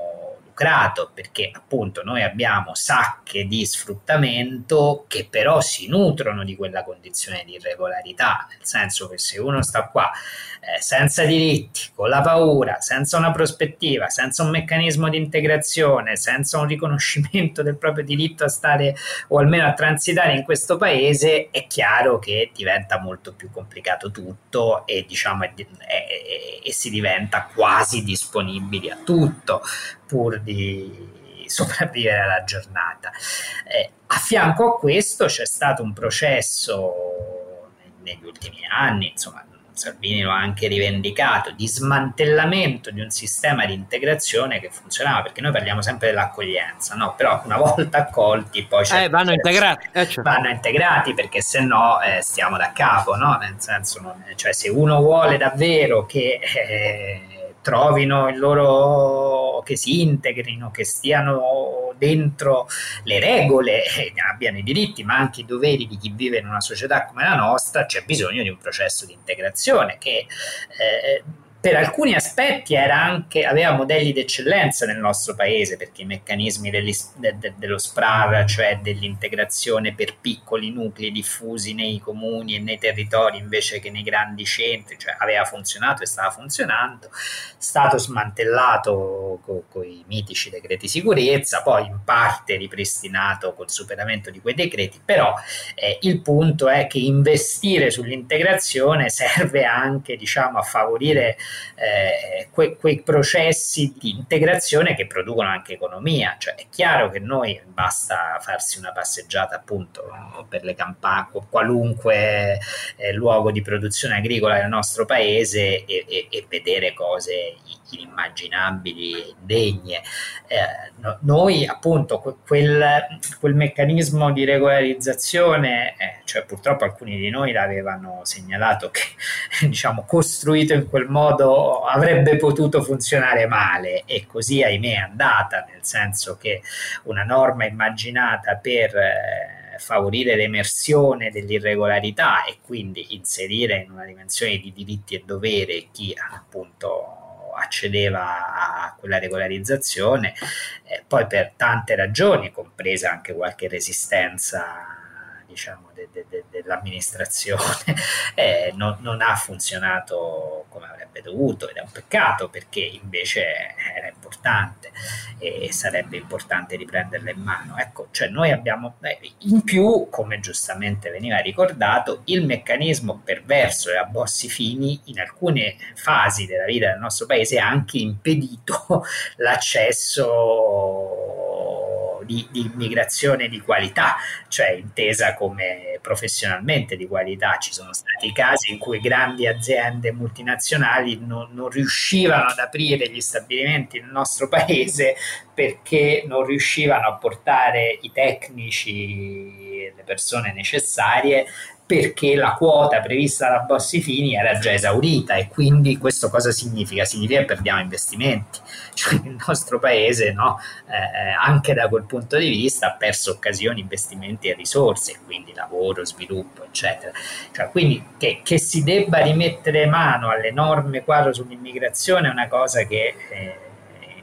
lucrato perché appunto noi abbiamo sacche di sfruttamento che però si nutrono di quella condizione di irregolarità, nel senso che se uno sta qua eh, senza diritti, con la paura, senza una prospettiva, senza un meccanismo di integrazione, senza un riconoscimento del proprio diritto a stare o almeno a transitare in questo paese, è chiaro che diventa molto più complicato tutto e diciamo e, e, e si diventa quasi disponibili a tutto pur di sopravvivere alla giornata. Eh, a fianco a questo c'è stato un processo negli ultimi anni, insomma, Salvini lo ha anche rivendicato, di smantellamento di un sistema di integrazione che funzionava, perché noi parliamo sempre dell'accoglienza, no? però una volta accolti poi eh, vanno integrati. Eh, cioè. Vanno integrati perché se no eh, stiamo da capo, no? nel senso, non, cioè se uno vuole davvero che eh, trovino il loro, che si integrino, che stiano dentro le regole, eh, abbiano i diritti ma anche i doveri di chi vive in una società come la nostra, c'è bisogno di un processo di integrazione che eh, per alcuni aspetti anche, aveva modelli d'eccellenza nel nostro paese, perché i meccanismi de, de, dello SPRAR, cioè dell'integrazione per piccoli nuclei diffusi nei comuni e nei territori invece che nei grandi centri, cioè aveva funzionato e stava funzionando, stato smantellato con i mitici decreti sicurezza, poi in parte ripristinato col superamento di quei decreti, però eh, il punto è che investire sull'integrazione serve anche diciamo, a favorire eh, que, quei processi di integrazione che producono anche economia. Cioè, è chiaro che noi basta farsi una passeggiata appunto per le campagne, qualunque eh, luogo di produzione agricola del nostro paese e, e, e vedere cose inimmaginabili e indegne. Eh, no, noi appunto quel, quel, meccanismo di regolarizzazione, eh, cioè purtroppo alcuni di noi l'avevano segnalato che diciamo costruito in quel modo avrebbe potuto funzionare male e così ahimè è andata, nel senso che una norma immaginata per eh, favorire l'emersione dell'irregolarità e quindi inserire in una dimensione di diritti e doveri chi appunto accedeva a quella regolarizzazione, eh, poi per tante ragioni, compresa anche qualche resistenza diciamo, de, de, de, dell'amministrazione eh, non, non, ha funzionato come avrebbe dovuto ed è un peccato perché invece era importante e sarebbe importante riprenderla in mano. Ecco, cioè noi abbiamo in più, come giustamente veniva ricordato, il meccanismo perverso della Bossi Fini in alcune fasi della vita del nostro paese ha anche impedito l'accesso di, di immigrazione di qualità, cioè intesa come professionalmente di qualità. Ci sono stati casi in cui grandi aziende multinazionali non, non riuscivano ad aprire gli stabilimenti nel nostro paese perché non riuscivano a portare i tecnici, le persone necessarie perché la quota prevista da Bossi Fini era già esaurita e quindi questo cosa significa? Significa che perdiamo investimenti, cioè il nostro paese no, eh, anche da quel punto di vista ha perso occasioni, investimenti e risorse, quindi lavoro, sviluppo eccetera. Cioè, quindi che, che, si debba rimettere mano alle norme quadro sull'immigrazione è una cosa che... Eh,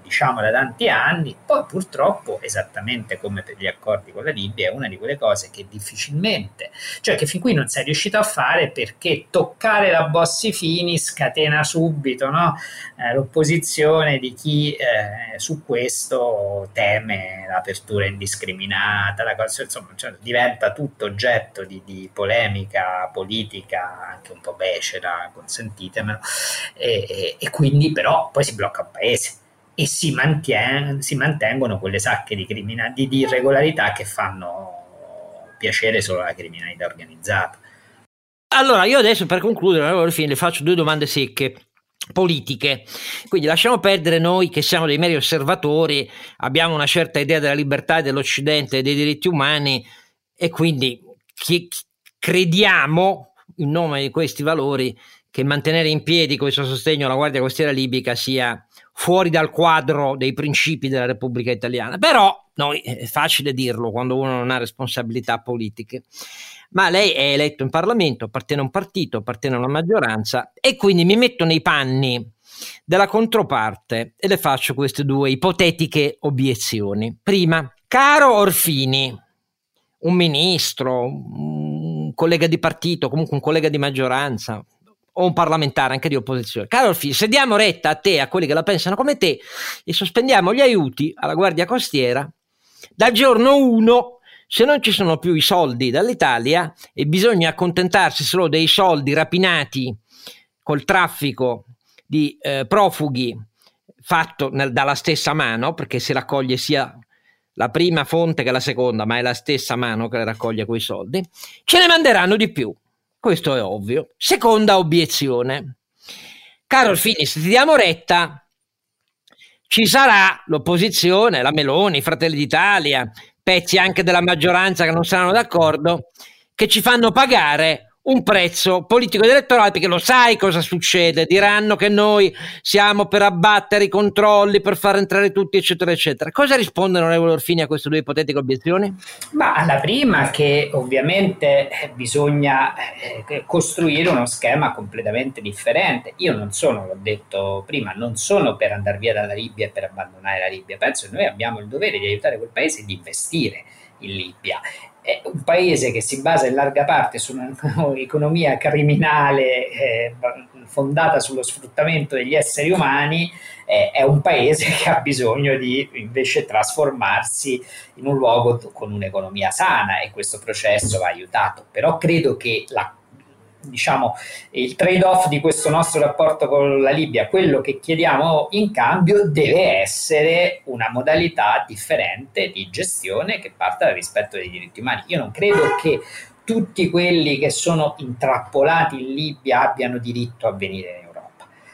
diciamo da tanti anni, poi purtroppo, esattamente come per gli accordi con la Libia, è una di quelle cose che difficilmente, cioè che fin qui non sei riuscito a fare perché toccare la Bossi Fini scatena subito no? eh, l'opposizione di chi eh, su questo teme l'apertura indiscriminata, la cosa, insomma, cioè, diventa tutto oggetto di, di, polemica politica, anche un po' becera, consentitemelo, e, e, e quindi però poi si blocca un paese e si, mantien- si mantengono quelle sacche di, crimina- di, di irregolarità che fanno piacere solo alla criminalità organizzata. Allora, io adesso per concludere, alla fine le faccio due domande secche politiche. Quindi lasciamo perdere noi che siamo dei meri osservatori, abbiamo una certa idea della libertà dell'Occidente e dei diritti umani e quindi crediamo in nome di questi valori che mantenere in piedi questo sostegno alla Guardia Costiera libica sia fuori dal quadro dei principi della Repubblica Italiana. Però noi è facile dirlo quando uno non ha responsabilità politiche. Ma lei è eletto in Parlamento, appartiene a un partito, appartiene a una maggioranza e quindi mi metto nei panni della controparte e le faccio queste due ipotetiche obiezioni. Prima, caro Orfini, un ministro, un collega di partito, comunque un collega di maggioranza, o un parlamentare anche di opposizione. Caro Orfini, se diamo retta a te, a quelli che la pensano come te, e sospendiamo gli aiuti alla Guardia Costiera, dal giorno 1, se non ci sono più i soldi dall'Italia e bisogna accontentarsi solo dei soldi rapinati col traffico di eh, profughi fatto nel, dalla stessa mano, perché si raccoglie sia la prima fonte che la seconda, ma è la stessa mano che raccoglie quei soldi, ce ne manderanno di più. Questo è ovvio. Seconda obiezione. Caro Fini, se ti diamo retta, ci sarà l'opposizione, la Meloni, Fratelli d'Italia, pezzi anche della maggioranza che non saranno d'accordo, che ci fanno pagare un prezzo politico ed elettorale perché lo sai cosa succede. Diranno che noi siamo per abbattere i controlli per far entrare tutti eccetera eccetera. Cosa risponde onorevole Orfini a queste due ipotetiche obiezioni? Ma la prima che ovviamente eh, bisogna eh, costruire uno schema completamente differente. Io non sono, l'ho detto prima non sono per andare via dalla Libia e per abbandonare la Libia. Penso che noi abbiamo il dovere di aiutare quel paese di investire in Libia è un paese che si basa in larga parte su un'economia criminale eh, fondata sullo sfruttamento degli esseri umani, eh, è un paese che ha bisogno di invece trasformarsi in un luogo con un'economia sana e questo processo va aiutato. Però credo che la diciamo, il trade-off di questo nostro rapporto con la Libia, quello che chiediamo in cambio deve essere una modalità differente di gestione che parta dal rispetto dei diritti umani. Io non credo che tutti quelli che sono intrappolati in Libia abbiano diritto a venire.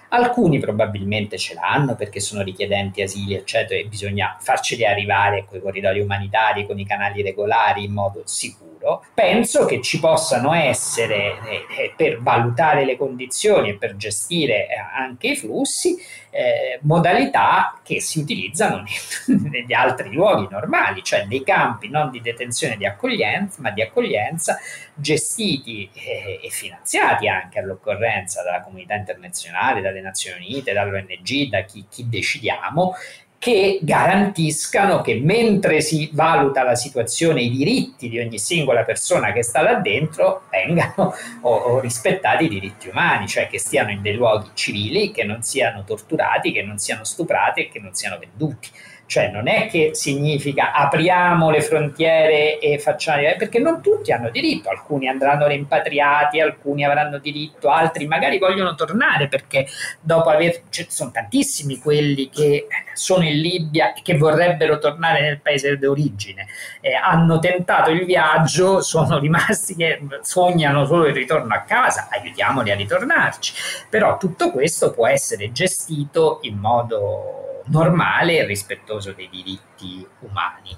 Alcuni probabilmente ce l'hanno perché sono richiedenti asili, eccetera, e bisogna farceli arrivare con i corridoi umanitari, con i canali regolari in modo sicuro. Penso che ci possano essere, eh, eh, per valutare le condizioni e per gestire eh, anche i flussi, eh, modalità che si utilizzano negli altri luoghi normali, cioè dei campi non di detenzione di accoglienza, ma di accoglienza gestiti eh, e finanziati anche all'occorrenza dalla comunità internazionale, dalle Nazioni Unite, dall'ONG, da chi, chi decidiamo che garantiscano che mentre si valuta la situazione, i diritti di ogni singola persona che sta là dentro vengano o, o rispettati i diritti umani, cioè che stiano in dei luoghi civili, che non siano torturati, che non siano stuprati e che non siano venduti Cioè non è che significa apriamo le frontiere e facciamo... perché non tutti hanno diritto, alcuni andranno rimpatriati, alcuni avranno diritto, altri magari vogliono tornare perché dopo aver... Cioè, sono tantissimi quelli che sono in Libia e che vorrebbero tornare nel paese d'origine, eh, hanno tentato il viaggio, sono rimasti che sognano solo il ritorno a casa, aiutiamoli a ritornarci. Però tutto questo può essere gestito in modo normale e rispettoso dei diritti umani.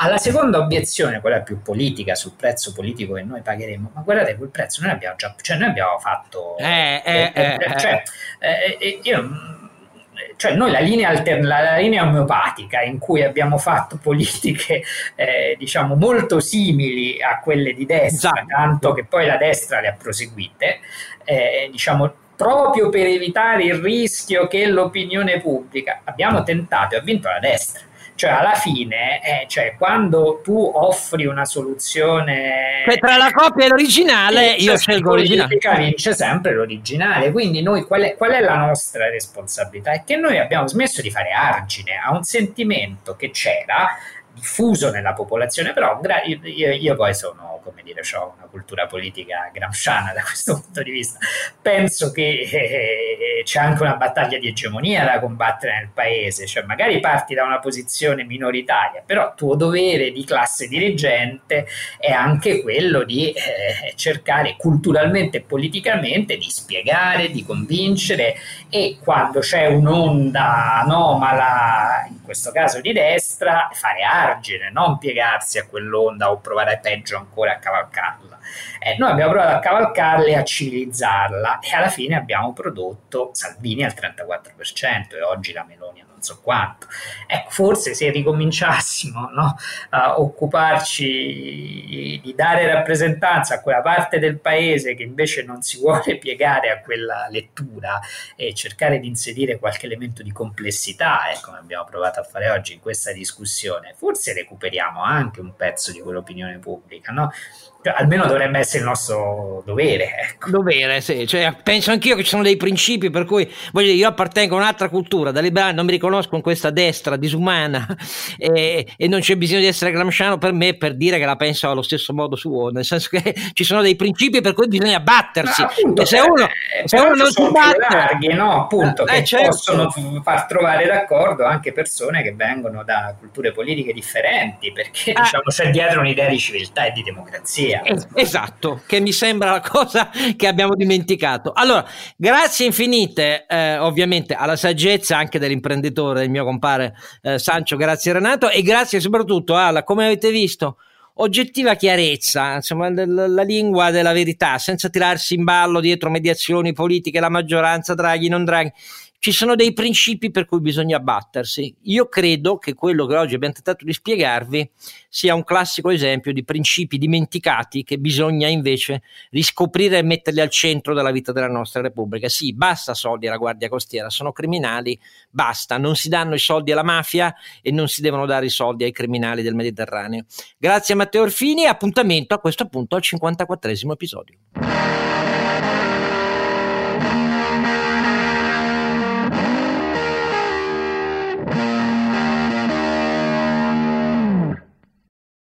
Alla seconda obiezione, quella più politica sul prezzo politico che noi pagheremo, ma guardate, quel prezzo noi abbiamo già, cioè noi abbiamo fatto, eh, eh, eh, eh cioè, eh, eh, io cioè noi la linea, alterna, la linea omeopatica in cui abbiamo fatto politiche eh, diciamo molto simili a quelle di destra, esatto. tanto che poi la destra le ha proseguite, eh, diciamo proprio per evitare il rischio che l'opinione pubblica abbiamo tentato e ha vinto la destra. Cioè, alla fine, eh, cioè, quando tu offri una soluzione. Cioè, tra la copia e l'originale, io scelgo l'originale. Vince sempre l'originale. Quindi, noi qual è, qual è la nostra responsabilità? È che noi abbiamo smesso di fare argine a un sentimento che c'era diffuso nella popolazione, però io, io poi sono, come dire, ho una cultura politica gramsciana da questo punto di vista. Penso che eh, c'è anche una battaglia di egemonia da combattere nel paese, cioè magari parti da una posizione minoritaria, però tuo dovere di classe dirigente è anche quello di eh, cercare culturalmente e politicamente di spiegare, di convincere e quando c'è un'onda anomala, in questo caso di destra, fare argine, non piegarsi a quell'onda o provare peggio ancora a cavalcarla. Eh, noi abbiamo provato a cavalcarla e a civilizzarla e alla fine abbiamo prodotto Salvini al 34% e oggi la Meloni non so quanto. Ecco, forse se ricominciassimo no, a occuparci di dare rappresentanza a quella parte del paese che invece non si vuole piegare a quella lettura e cercare di inserire qualche elemento di complessità, eh, come abbiamo provato a fare oggi in questa discussione, forse recuperiamo anche un pezzo di quell'opinione pubblica, no? Cioè, almeno dovrebbe essere il nostro dovere. Ecco. Dovere, sì. Cioè, penso anch'io che ci sono dei principi per cui voglio dire, io appartengo a un'altra cultura, da liberale non mi riconosco in questa destra disumana e, e, non c'è bisogno di essere gramsciano per me per dire che la penso allo stesso modo suo, nel senso che ci sono dei principi per cui bisogna battersi. Appunto, se uno, eh, se uno non si batte... Larghi, no? appunto, eh, che certo. possono far trovare d'accordo anche persone che vengono da culture politiche differenti, perché ah. diciamo, c'è dietro un'idea di civiltà e di democrazia via. esatto, che mi sembra la cosa che abbiamo dimenticato. Allora, grazie infinite eh, ovviamente alla saggezza anche dell'imprenditore, del mio compare eh, Sancio, grazie Renato e grazie soprattutto alla, come avete visto, oggettiva chiarezza, insomma, la, la lingua della verità, senza tirarsi in ballo dietro mediazioni politiche, la maggioranza Draghi, non Draghi ci sono dei principi per cui bisogna battersi. Io credo che quello che oggi abbiamo tentato di spiegarvi sia un classico esempio di principi dimenticati che bisogna invece riscoprire e metterli al centro della vita della nostra Repubblica. Sì, basta soldi alla Guardia Costiera, sono criminali, basta, non si danno i soldi alla mafia e non si devono dare i soldi ai criminali del Mediterraneo. Grazie a Matteo Orfini e appuntamento a questo punto al 54 episodio.